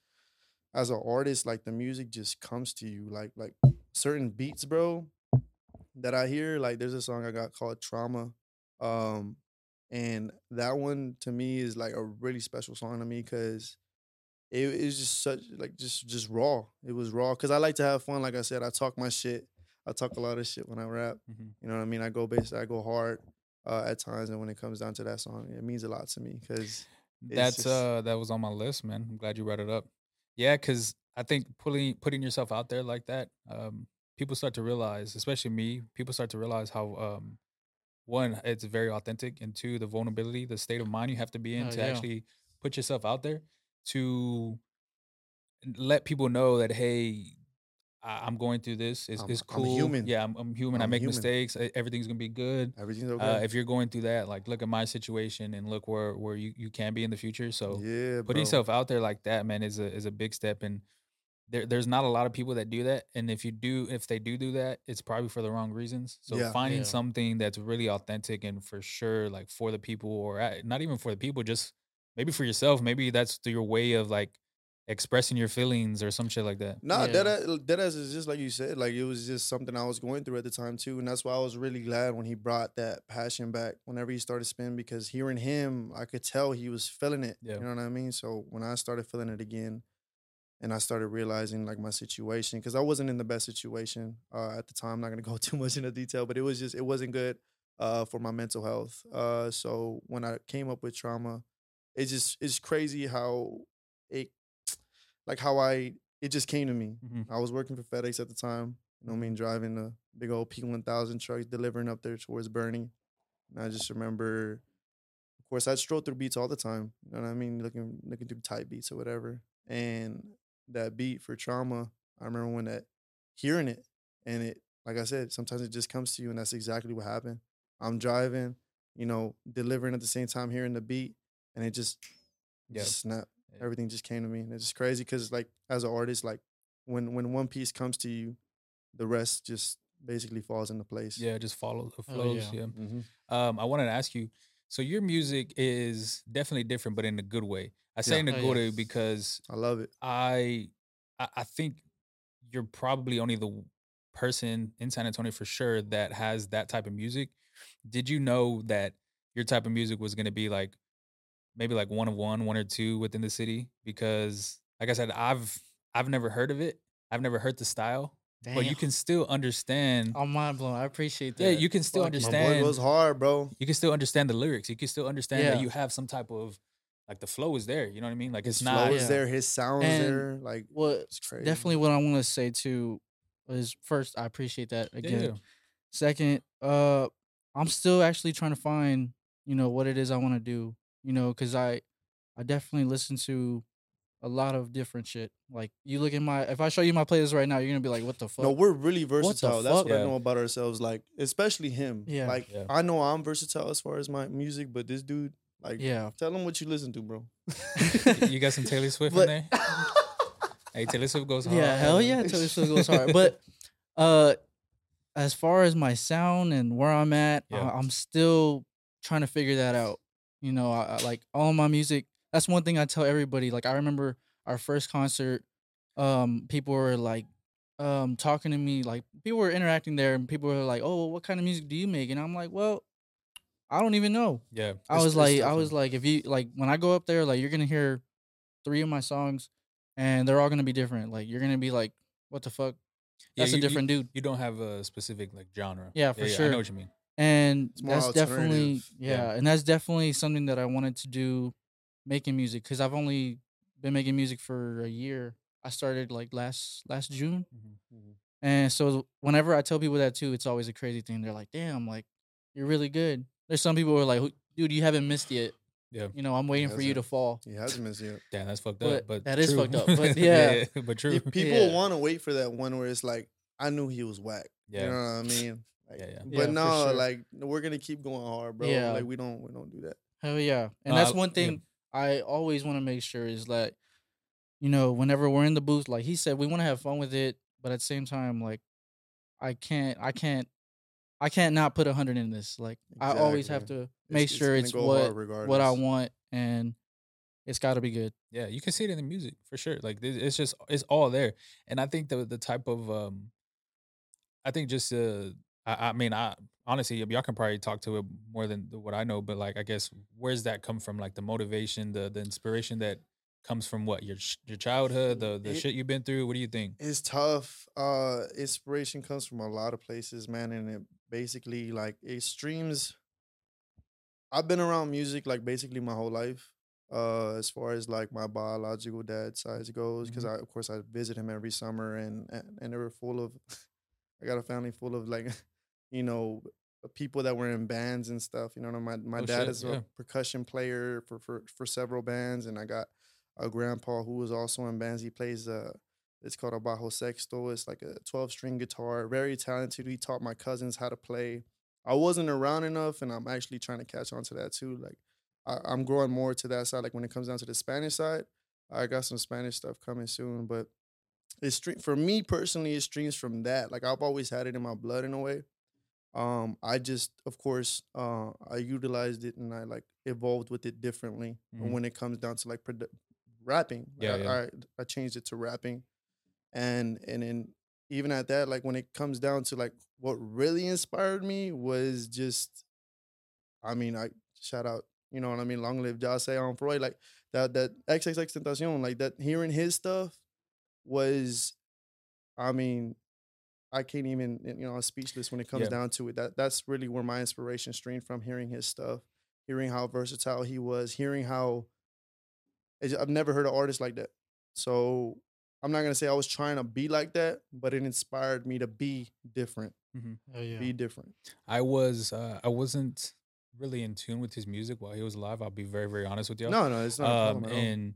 as an artist, like the music just comes to you. Like like certain beats, bro, that I hear. Like there's a song I got called Trauma. Um, and that one to me is like a really special song to me because it is just such like just just raw. It was raw because I like to have fun. Like I said, I talk my shit. I talk a lot of shit when I rap. Mhm. You know what I mean? I go base, I go hard uh, at times, and when it comes down to that song, it means a lot to me because That's just- uh that was on my list, man. I'm glad you brought it up. Yeah, because I think putting putting yourself out there like that, um, people start to realize, especially me, people start to realize how um one, it's very authentic, and two, the vulnerability, the state of mind you have to be in Oh, to yeah. actually put yourself out there to let people know that hey, I- I'm going through this. It's, I'm- it's I'm cool. human. Yeah, I'm, I'm human. I I'm make human. mistakes. Everything's gonna be good. everything's okay. Uh, if you're going through that, like look at my situation and look where where you, you can be in the future. So yeah, putting yourself out there like that, man, is a is a big step. And there there's not a lot of people that do that. And if you do, if they do do that, it's probably for the wrong reasons. So Yeah. finding Yeah. something that's really authentic and for sure, like for the people, or uh, not even for the people, just maybe for yourself. Maybe that's your way of like expressing your feelings or some shit like that. Nah, Yeah. that that as is just like you said, like it was just something I was going through at the time too, and that's why I was really glad when he brought that passion back. Whenever he started spinning, because hearing him, I could tell he was feeling it. Yeah. You know what I mean? So when I started feeling it again, and I started realizing like my situation, because I wasn't in the best situation uh, at the time. I'm not gonna go *laughs* too much into detail, but it was just it wasn't good uh, for my mental health. Uh, so when I came up with trauma, it just it's crazy how it like how I it just came to me. Mhm. I was working for FedEx at the time. You know what I mean? Driving a big old P1000 truck, delivering up there towards Boerne. And I just remember, of course, I'd stroll through beats all the time. You know what I mean? Looking looking through type beats or whatever. And that beat for trauma, I remember when that hearing it and it, like I said, sometimes it just comes to you, and that's exactly what happened. I'm driving, you know, delivering at the same time, hearing the beat, and it just, Yeah. just snap. Everything just came to me, and it's just crazy because, like, as an artist, like when when one piece comes to you, the rest just basically falls into place. Yeah, just follow the Oh, flows. yeah. yeah. hmm Um, I wanted to ask you. So your music is definitely different, but in a good way. I say Yeah. in a Oh, good way because I love it. I, I I think you're probably only the person in San Antonio for sure that has that type of music. Did you know that your type of music was going to be like maybe like one of one, one or two within the city? Because like I said, I've I've never heard of it. I've never heard the style, but you can still understand. I'm mind blown. I appreciate that. yeah, you can still Fuck, my boy My understand. boy was hard, bro. you can still understand the lyrics. You can still understand that you have some type of like the flow is there. You know what I mean? Like it's His not. flow is Yeah. there. His sounds And there. Like What it's crazy. definitely what I want to say too is first I appreciate that again. yeah. Second, uh, I'm still actually trying to find you know what it is I want to do. You know, because I I definitely listen to a lot of different shit. Like you look at my if I show you my playlist right now, you're gonna be like, what the fuck? No, we're really versatile. That's fuck? what I know about ourselves. Like, especially him. Yeah. Like, Yeah. I know I'm versatile as far as my music, but this dude, like, yeah. tell him what you listen to, bro. you got some Taylor *laughs* Swift But- in there. *laughs* Hey, Taylor Swift goes hard. Yeah, hell *laughs* yeah, Taylor Swift goes hard. But uh, as far as my sound and where I'm at, Yeah. I, I'm still trying to figure that out. You know, I, I like all my music that's one thing I tell everybody. Like I remember our first concert, um, people were like, um, talking to me. Like people were interacting there, and people were like, "Oh, what kind of music do you make?" And I'm like, "Well, I don't even know." Yeah. I was it's like, I was like, if you like when I go up there, like you're gonna hear three of my songs, and they're all gonna be different. Like you're gonna be like, "What the fuck?" Yeah, That's you- a you- different dude. You don't have a specific like genre. Yeah, for I sure. know what you mean. and that's definitely yeah, Yeah. and that's definitely something that I wanted to do, making music because I've only been making music for a year. I started like last last June, Mhm. and so whenever I tell people that too, it's always a crazy thing. They're like, "Damn, like you're really good." There's some people who are like, "Dude, you haven't missed yet." Yeah. You know, I'm waiting for you to fall. He hasn't missed yet. *laughs* Damn, that's fucked But up. But that is true. fucked up, *laughs* but yeah. but true. If *laughs* people Yeah. want to wait for that one where it's like, I knew he was whack. Yeah. You know what I mean? Like, Yeah, yeah. But Yeah, no, sure. like we're gonna keep going hard, bro. Yeah. Like we don't we don't do that. Hell yeah. And No, that's I- one yeah. thing I always want to make sure is that, you know, whenever we're in the booth, like he said, we want to have fun with it, but at the same time, like, I can't, I can't, I can't not put a hundred in this. Like, I always have to make It's- it's sure gonna it's what what I want, and it's got to be good. Yeah, you can see it in the music for sure. Like it- it's just it's all there, and I think the the type of um, I think just uh, I, I mean I honestly y'all can probably talk to it more than what I know, but like I guess where's that come from? Like the motivation, the the inspiration that comes from what your your childhood, the the It- shit you've been through. What do you think? It's tough. Uh inspiration comes from a lot of places, man, and it basically like it streams I've been around music like basically my whole life. Uh as far as like my biological dad side goes because I of course I visit him every summer and and, and they were full of *laughs* I got a family full of like *laughs* you know people that were in bands and stuff, you know, my my Oh, dad shit, is yeah. a percussion player for for for several bands and I got a grandpa who was also in bands. He plays uh it's called a bajo sexto. It's like a 12 string guitar. Very talented. He taught my cousins how to play. I wasn't around enough, and I'm actually trying to catch on to that too. Like I, I'm growing more to that side. Like when it comes down to the Spanish side, I got some Spanish stuff coming soon. But it's for me personally, it streams from that. Like I've always had it in my blood in a way. Um, I just, of course, uh, I utilized it and I like evolved with it differently. Mhm. And when it comes down to like produ- rapping, Yeah, I, yeah. I I changed it to rapping, and and then even at that, like when it comes down to like what really inspired me was just, I mean, I shout out, you know what I mean, long live Jahseh Onfroy, like that that XXX Tentacion, like that hearing his stuff was, I mean, I can't even, you know, I'm speechless when it comes Yeah. down to it. That that's really where my inspiration streamed from hearing his stuff, hearing how versatile he was, hearing how I've never heard an artist like that. So I'm not gonna say I was trying to be like that, but it inspired me to be different. Hell yeah. Be different. I was uh, I wasn't really in tune with his music while he was alive. I'll be very very honest with you. No, no, it's not a um, problem at all. and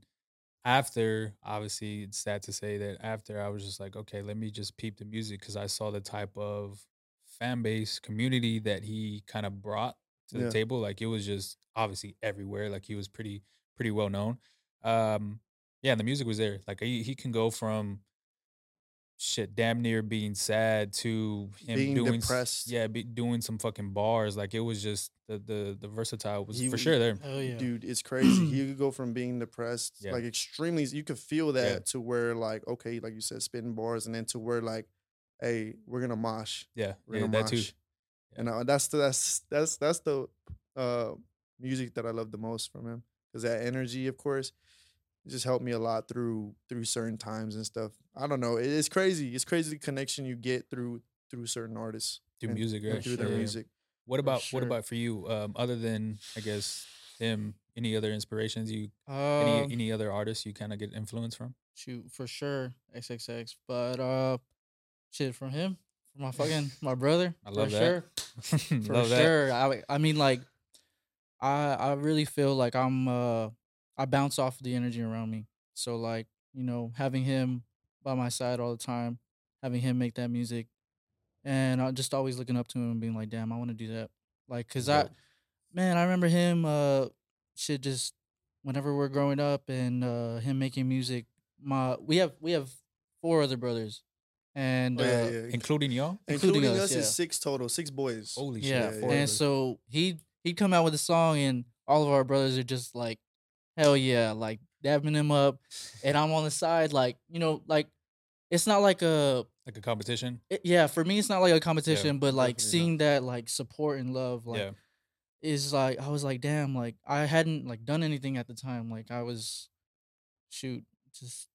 after obviously it's sad to say that after i was just like okay let me just peep the music because i saw the type of fan base community that he kind of brought to the Yeah. table like it was just obviously everywhere like he was pretty pretty well known um yeah the music was there like he, he can go from shit damn near being sad to him Being doing depressed. yeah be, doing some fucking bars like it was just the the the versatile was He for sure there Hell yeah. Dude, it's crazy. *clears throat* he could go from being depressed, Yeah. like extremely, you could feel that Yeah. to where, like, okay, like you said, spitting bars, and then to where, like, hey, we're gonna mosh, yeah, we're yeah gonna that too mosh. And uh, that's the that's that's that's the uh music that I love the most from him because that energy, of course, it just helped me a lot through through certain times and stuff. I don't know, it- it's crazy. It's crazy the connection you get through through certain artists through and- music right through their music. What about sure. what about for you? Um, other than I guess him, any other inspirations you Um, any any other artists you kind of get influence from? shoot for sure XXX, but uh, shit from him, from my fucking *laughs* my brother. I love for that. Sure. *laughs* For Love that. sure. I I mean like I I really feel like I'm uh I bounce off the energy around me. So like, you know, having him by my side all the time, having him make that music and I'm just always looking up to him and being like, "Damn, I want to do that." Like cuz I man, I remember him uh shit just whenever we're growing up and uh him making music, my we have we have four other brothers. And Oh, yeah, uh, yeah. including y'all. Including, including us, us, is six total, six boys. Holy yeah, shit! yeah, yeah. and of so he he'd come out with a song, and all of our brothers are just like hell yeah, like dabbing them up, and I'm on the side, like you know, like it's not like a Like a competition. it- yeah for me it's not like a competition, but like definitely not. seeing that like support and love, like yeah. is like I was like, damn, like I hadn't like done anything at the time, like I was, shoot, just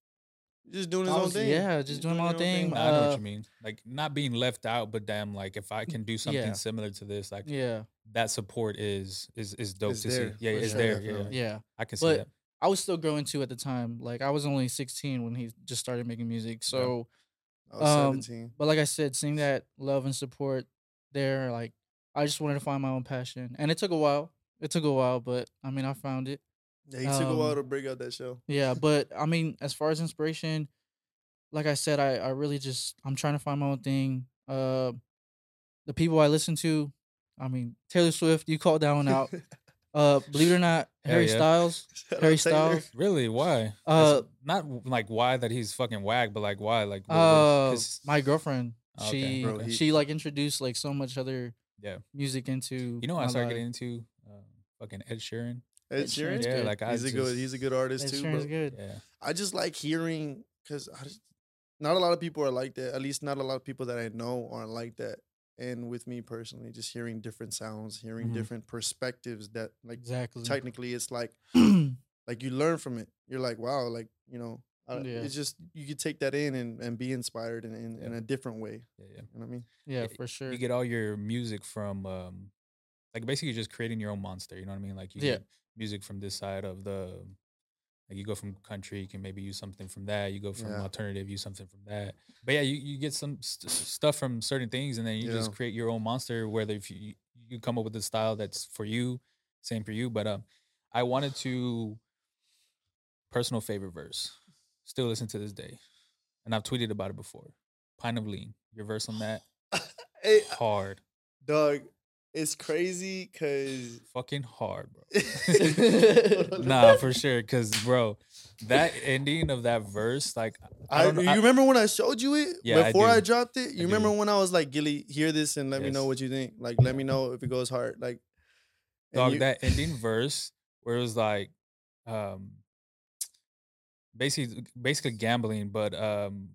Just doing his I own thing. yeah, just doing my your own thing. Nah, I know what Uh, you mean. Like not being left out, but damn, like if I can do something yeah. similar to this, like yeah, that support is is is dope It's to there, see. Yeah, it's sure, there. definitely. Yeah, yeah. I can see But that. I was still growing too at the time. Like I was only 16 when he just started making music. So, I was Um, 17. but like I said, seeing that love and support there, like I just wanted to find my own passion, and it took a while. It took a while, but I mean, I found it. Yeah, he took a while um, to break out that show. Yeah, but I mean, as far as inspiration, like I said, I I really just I'm trying to find my own thing. Uh, the people I listen to, I mean, Taylor Swift, you called that one out. *laughs* Uh, believe it or not, Hell Harry yeah. Styles. *laughs* Shout out Harry Taylor. Styles. Really? Why? Uh, That's not like why that he's fucking whack, but like why? Like what- what- Uh, 'cause- my girlfriend. Oh, okay, She Bro, he- she like introduced like so much other yeah. music into. You know, what I my started life. getting into uh, fucking Ed Sheeran. Ed Ed Sheeran's Sheeran. Yeah, good. like I he's a good just- he's a good artist Ed too, Sheeran's bro. good. Yeah, I just like hearing because not a lot of people are like that. At least not a lot of people that I know are like that. And with me personally, just hearing different sounds, hearing Mhm. different perspectives that like Exactly. technically it's like *clears throat* like you learn from it. You're like, wow, like you know, I, Yeah. it's just you could take that in and, and be inspired in, in, in a different way. yeah, yeah. You know what I mean? yeah, y- for sure. You get all your music from um, like basically just creating your own monster. You know what I mean? Like you Yeah. get music from this side of the. Like you go from country, you can maybe use something from that. You go from Yeah. alternative, use something from that. But yeah, you, you get some st- stuff from certain things, and then you just create your own monster. Whether if you you come up with a style that's for you, same for you. But um, I wanted to personal favorite verse. Still listen to this day, and I've tweeted about it before. Pint of Lean, your verse on that *laughs* Hey, hard, Doug, it's crazy because *sighs* fucking hard, bro. *laughs* *laughs* nah, for sure. Cause bro, that ending of that verse, like I I, don't you I- remember when I showed you it Yeah, before I, do. dropped it? You I remember when I was like, Gilly, hear this and let me know what you think. Like, let me know if it goes hard. Like, dog you- that ending verse where it was like um basically basically gambling but um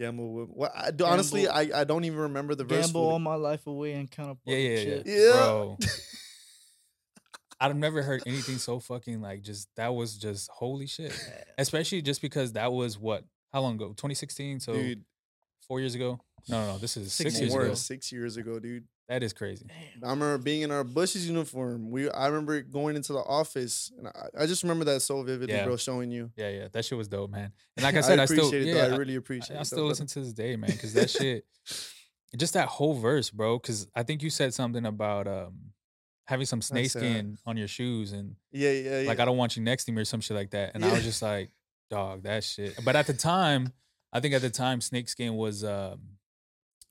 gamble. With, what I do, honestly, I, I don't even remember the verse. Gamble fully. all my life away and count up all yeah the yeah yeah, chips. Yeah. bro *laughs* i've never heard anything so fucking like just that was just holy shit *laughs* especially just because that was what how long ago 2016 so dude. four years ago no no no this is six, Six years more, ago six years ago, dude. That is crazy Damn. I remember being in our Bushes uniform. We, I remember going into the office, and I, I just remember that so vividly, Yeah. bro. Showing you. yeah yeah that shit was dope man and like *laughs* i said i, still appreciate it. yeah. I I- really appreciate. I it, still though, listen to this day, man, because that shit, *laughs* just that whole verse, bro. Because I think you said something about um having some snake said- skin on your shoes, and Yeah, yeah, yeah. like I don't want you next to me or some shit like that. And I was just like, dog, that shit. But at the time, I think at the time, snake skin was, um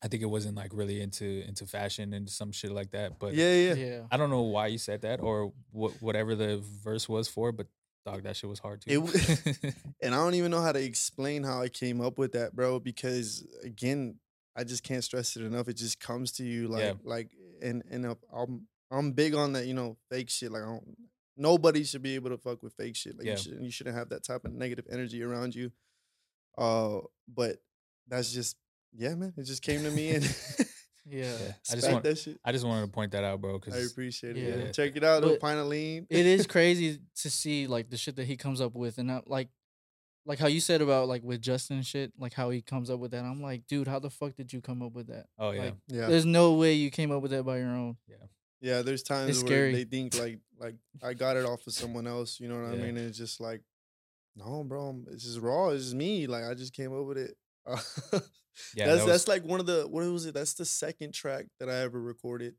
I think it wasn't like really into into fashion and some shit like that. But yeah, yeah. Yeah. I don't know why you said that or what whatever the verse was for, but dog, that shit was hard too. It *laughs* *laughs* And I don't even know how to explain how I came up with that, bro. Because again, I just can't stress it enough. It just comes to you like, Yeah. like, and and I'm I'm big on that, you know, fake shit. Like, I don't, nobody should be able to fuck with fake shit. Like, Yeah. you shouldn't you shouldn't have that type of negative energy around you. Uh, but that's just yeah, man. It just came to me and *laughs* Yeah. Yeah. I just want that shit. I just wanted to point that out, bro, I appreciate it. Yeah. Yeah. Check it out. A But pint of lean. it is *laughs* crazy to see like the shit that he comes up with and not like like how you said about like with Justin shit, like how he comes up with that. I'm like, dude, how the fuck did you come up with that? oh yeah, Like, yeah. There's no way you came up with that by your own. Yeah, Yeah, there's times It's where scary. they think like like I got it off of someone else. You know what I mean? And it's just like, no, bro, it's just raw. It's just me. Like I just came up with it. *laughs* yeah. that's that was- that's like one of the what was it? That's the second track that I ever recorded.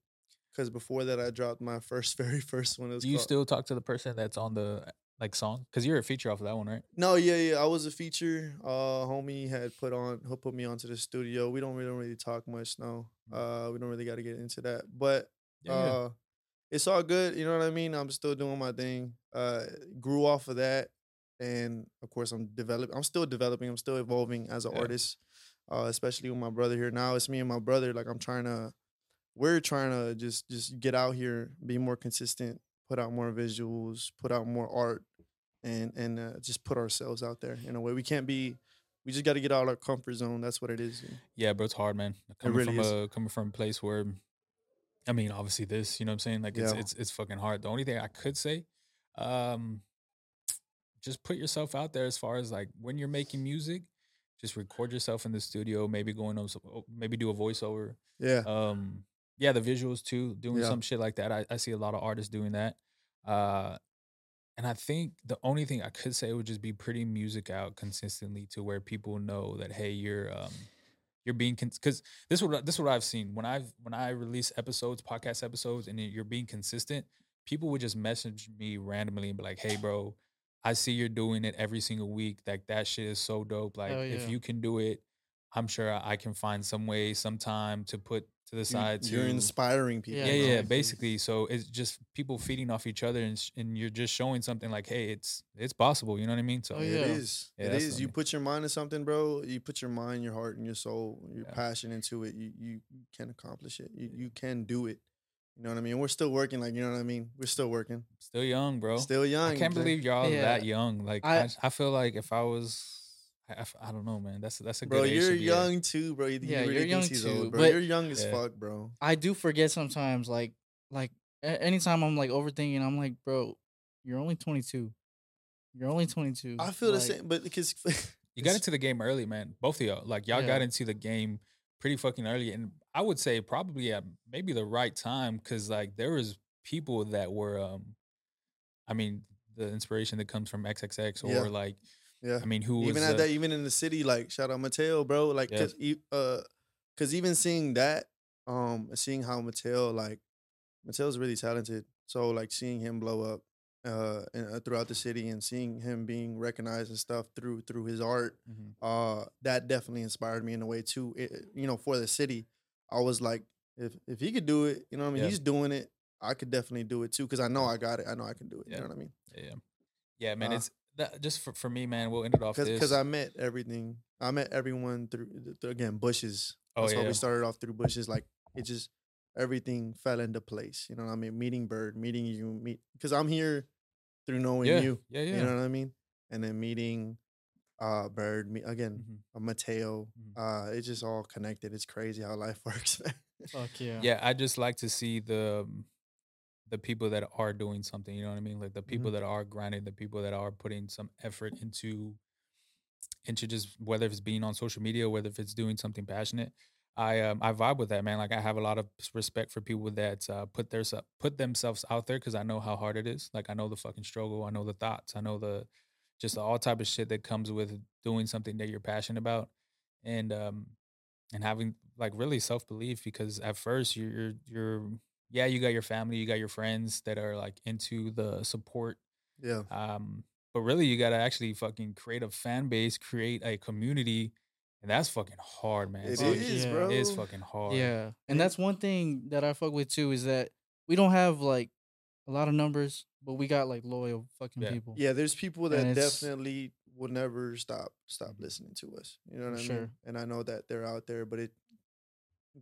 Because before that, I dropped my first, *laughs* very first one. Do you called- still talk to the person that's on the like song? Because you're a feature off of that one, right? No, yeah, yeah. I was a feature. Uh, homie had put on. He'll put me onto the studio. We don't really, don't really talk much now. Uh, we don't really got to get into that. But Yeah, yeah. uh, it's all good. You know what I mean? I'm still doing my thing. Uh, grew off of that, and of course, I'm developing. I'm still developing. I'm still evolving as an Yeah. artist. Uh, especially with my brother here now. It's me and my brother. Like I'm trying to, we're trying to just just get out here, be more consistent, put out more visuals, put out more art. and and uh, just put ourselves out there in a way. We can't be. We just got to get out of our comfort zone. That's what it is. Yeah, bro, it's hard, man. Coming really from is. a coming from a place where, I mean, obviously this, you know what I'm saying? Like it's Yeah. it's it's fucking hard. The only thing I could say, um, just put yourself out there as far as like when you're making music, just record yourself in the studio. Maybe going on, oh, maybe do a voiceover. Yeah. Um, yeah, the visuals too, doing Yeah. some shit like that. I, I see a lot of artists doing that. Uh, and I think the only thing I could say would just be putting music out consistently to where people know that hey, you're um, you're being because this is what this is what I've seen when I've when I release episodes, podcast episodes, and you're being consistent. People would just message me randomly and be like, "Hey, bro, I see you're doing it every single week. Like that shit is so dope. Like Hell if you can do it, I'm sure I can find some way, some time to put to the side. You're to, inspiring people. yeah, Yeah, yeah, basically. So it's just people feeding off each other, and and you're just showing something like, hey, it's it's possible. You know what I mean? So Oh, yeah. is. Yeah, it is. You put your mind to something, bro. You put your mind, your heart, and your soul, your Yeah. passion into it. You you you can accomplish it. You you can do it. You know what I mean? We're still working. Like you know what I mean? We're still working. still young, bro. Still young. I can't like- believe y'all Yeah. that young. Like I, I- I, feel like if I was, I, I don't know, man. That's that's a good Bro, age you're to at. young too, bro. You, Yeah, you really you're young too, old, bro. but- You're young as Yeah. fuck, bro. I do forget sometimes, like like anytime I'm like overthinking, I'm like, bro, you're only 22. You're only 22. I feel the same, but because You got *laughs* into the game early, man. Both of y'all, like y'all got into the game pretty fucking early, and I would say probably at maybe the right time because like there was people that were, um I mean, the inspiration that comes from XXX or Yeah. like, Yeah. I mean, who even was at uh, that, even in the city, like shout out Mateo, bro. Like, Yeah. cause, uh, cause even seeing that, um, seeing how Mateo, like, Mateo's really talented. So like seeing him blow up, uh, and, uh, throughout the city and seeing him being recognized and stuff through through his art, Mhm. uh, that definitely inspired me in a way too. It, you know, for the city, I was like, if if he could do it, you know, what I mean, Yeah. he's doing it. I could definitely do it too, cause I know I got it. I know I can do it. Yeah. You know what I mean? yeah, yeah, man. Uh, it's that just for, for me, man. We'll end it off because I met everything. I met everyone through th- th- again bushes. Oh, That's how yeah. we started off through bushes. Like it just everything fell into place. You know what I mean? Meeting Bird, meeting you, meet because I'm here through knowing yeah, you. yeah, yeah. You know what I mean? And then meeting uh Bird, me again, Mhm. uh, Mateo. Mhm. Uh, it's just all connected. It's crazy how life *laughs* works. man. Fuck yeah. yeah i just like to see the um, the people that are doing something you know what i mean like the Mm-hmm. people that are grinding the people that are putting some effort into into just whether it's being on social media whether if it's doing something passionate i um i vibe with that man like i have a lot of respect for people that uh, put their put themselves out there because i know how hard it is like i know the fucking struggle i know the thoughts i know the just all type of shit that comes with doing something that you're passionate about and um and having like really self belief because at first you're, you're you're yeah you got your family you got your friends that are like into the support yeah. um but really you got to actually fucking create a fan base create a community and that's fucking hard man It So is, yeah. bro. it is fucking hard Yeah. And that's one thing that I fuck with too is that we don't have like a lot of numbers, but we got like loyal fucking Yeah. people. Yeah, there's people that definitely will never stop stop listening to us. You know what I sure. mean? And I know that they're out there, but it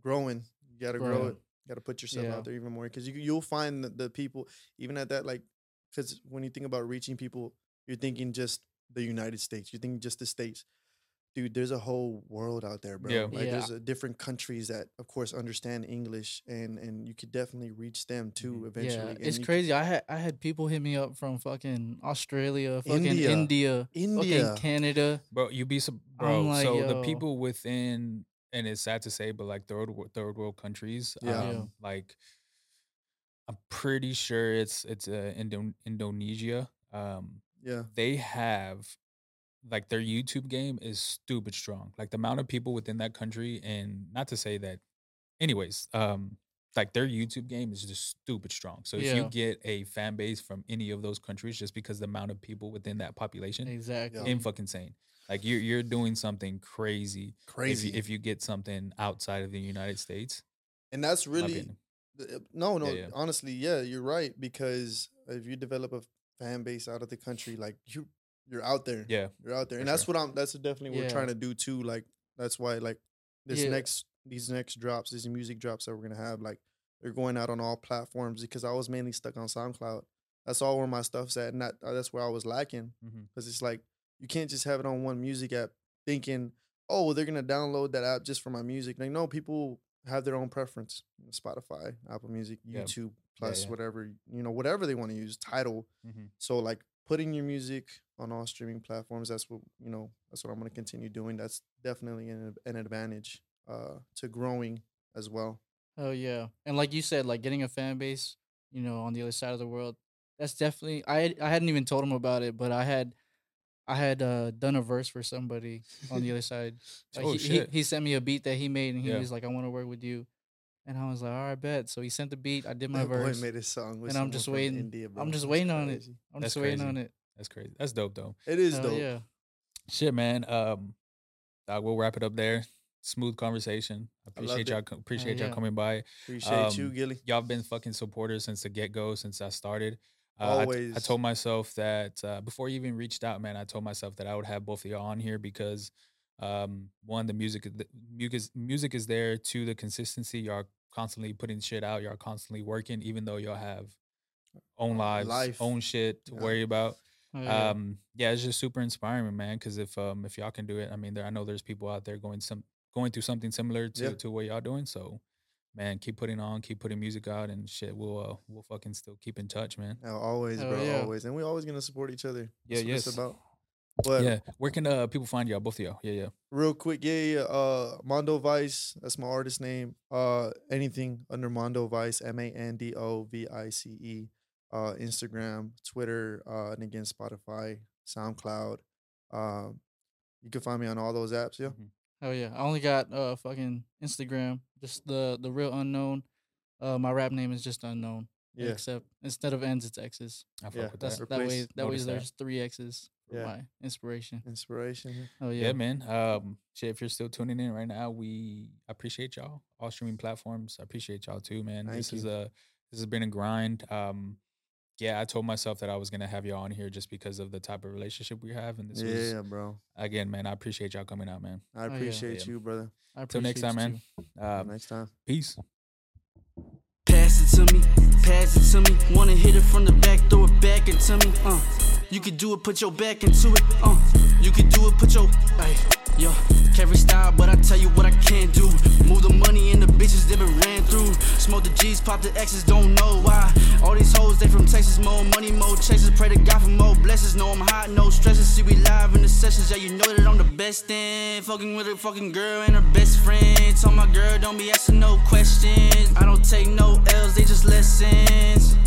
growing. You got to grow it. You got to put yourself Yeah. out there even more because you you'll find the, the people even at that like because when you think about reaching people, you're thinking just the United States. You're thinking just the states. Dude, there's a whole world out there, bro. Yeah. Like Yeah. there's different countries that, of course, understand English, and and you could definitely reach them too Mhm. eventually. Yeah, and it's you could- crazy. I had I had people hit me up from fucking Australia, fucking India. India, India. fucking Canada. bro you be sub- I'm bro like, so the people within and it's sad to say but like third third world countries Yeah. um, Yeah. like i'm pretty sure it's it's uh, Indo- indonesia um Yeah. they have like their YouTube game is stupid strong. Like the amount of people within that country, and not to say that, anyways, um, like their YouTube game is just stupid strong. So if you get a fan base from any of those countries, just because the amount of people within that population, Exactly. in fucking insane. Like you're you're doing something crazy. Crazy. If you, if you get something outside of the United States, and that's really opinion. th- uh, no, no. yeah. Honestly, yeah, you're right because if you develop a fan base out of the country, like you, you're out there. yeah, You're out there, and that's sure. what I'm. That's definitely what we're trying to do too. Like that's why, like this Yeah. next, these next drops, these music drops that we're gonna have, like they're going out on all platforms because I was mainly stuck on SoundCloud. that's all where my stuff's at, and that, uh, that's where I was lacking because it's like you can't just have it on one music app thinking, oh, well, they're gonna download that app just for my music. Like, no, people have their own preference. Spotify, Apple Music, Yeah. YouTube, plus yeah. whatever you know, whatever they want to use, title. Mhm. So like putting your music on all streaming platforms. That's what you know. That's what I'm gonna continue doing. That's definitely an, an advantage uh, to growing as well. Oh yeah, and like you said, like getting a fan base, you know, on the other side of the world. That's definitely. I had- I hadn't even told him about it, but I had, I had uh, done a verse for somebody on the other *laughs* side. Like Oh, he, he shit. he sent me a beat that he made, and he Yeah. was like, "I want to work with you," and I was like, "All right, bet." So he sent the beat. I did my That boy verse. made a song, with and I'm just waiting- India. I'm just waiting on it. I'm That's just waiting crazy. on it. That's crazy. That's dope though. It is Hell dope. yeah. Shit, man. Um, dog, we'll wrap it up there. Smooth conversation. I I appreciate y'all. co- Appreciate y'all yeah. coming by. Appreciate you, Um, Gilly. Y'all been fucking supporters since the get go, since I started. Uh, I t- I, Always. told myself that uh, before you even reached out, man. I told myself that I would have both of y'all on here because, um, one, the music, the music, music is there. Two, the consistency. Y'all constantly putting shit out. Y'all constantly working, even though y'all have own lives, Life. own shit to Yeah. worry about. Oh, yeah. Um, yeah, it's just super inspiring, man. Because if um if y'all can do it, I mean, there I know there's people out there going some going through something similar to Yeah. to what y'all doing. So, man, keep putting on, keep putting music out, and shit. We'll uh, we'll fucking still keep in touch, man. No, always, Hell bro. yeah. Always, and we always gonna support each other. Yeah, That's yes. about. But yeah, where can uh people find y'all? Both of y'all. Yeah, yeah. real quick, yeah, yeah. Uh, Mando Vice. That's my artist name. Uh, anything under Mando Vice. M A N D O V I C E. Uh, Instagram, Twitter, uh, and again Spotify, SoundCloud. Um, you can find me on all those apps. Yeah. Hell yeah. I only got uh fucking Instagram, just the the real unknown. Uh, my rap name is just unknown. Yeah. Except instead of N's, it's X's. I fuck Yeah, with That's that. that way. That way, notice that. there's three X's Yeah. my inspiration. Inspiration. Oh Yeah. yeah. man. Um, shit. If you're still tuning in right now, we appreciate y'all. All streaming platforms. I appreciate y'all too, man. Thank this is a this has been a grind. Um, yeah, I told myself that I was gonna have y'all on here just because of the type of relationship we have, and this was Yeah, bro. again, man. I appreciate y'all coming out, man. I yeah. appreciate Yeah. you, brother. I Till next time, man. you. Um, Next time. peace. Pass it to me, pass it to me. Wanna hit it from the back, throw it back into me. Uh, you can do it, put your back into it. Uh, you can do it, put your. Ay, yo, carry style, but I tell you what I can't do. Move the money and the bitches that been ran through. Smoke the G's, pop the X's, don't know why. All these hoes, they from Texas, more money, more chases. Pray to God for more blessings. Know I'm hot, no stresses. See, we live in the sessions. Yeah, you know that I'm the best in. Fucking with a fucking girl and her best friend. Told my girl, don't be asking no questions. I don't take no L's, they just lessons.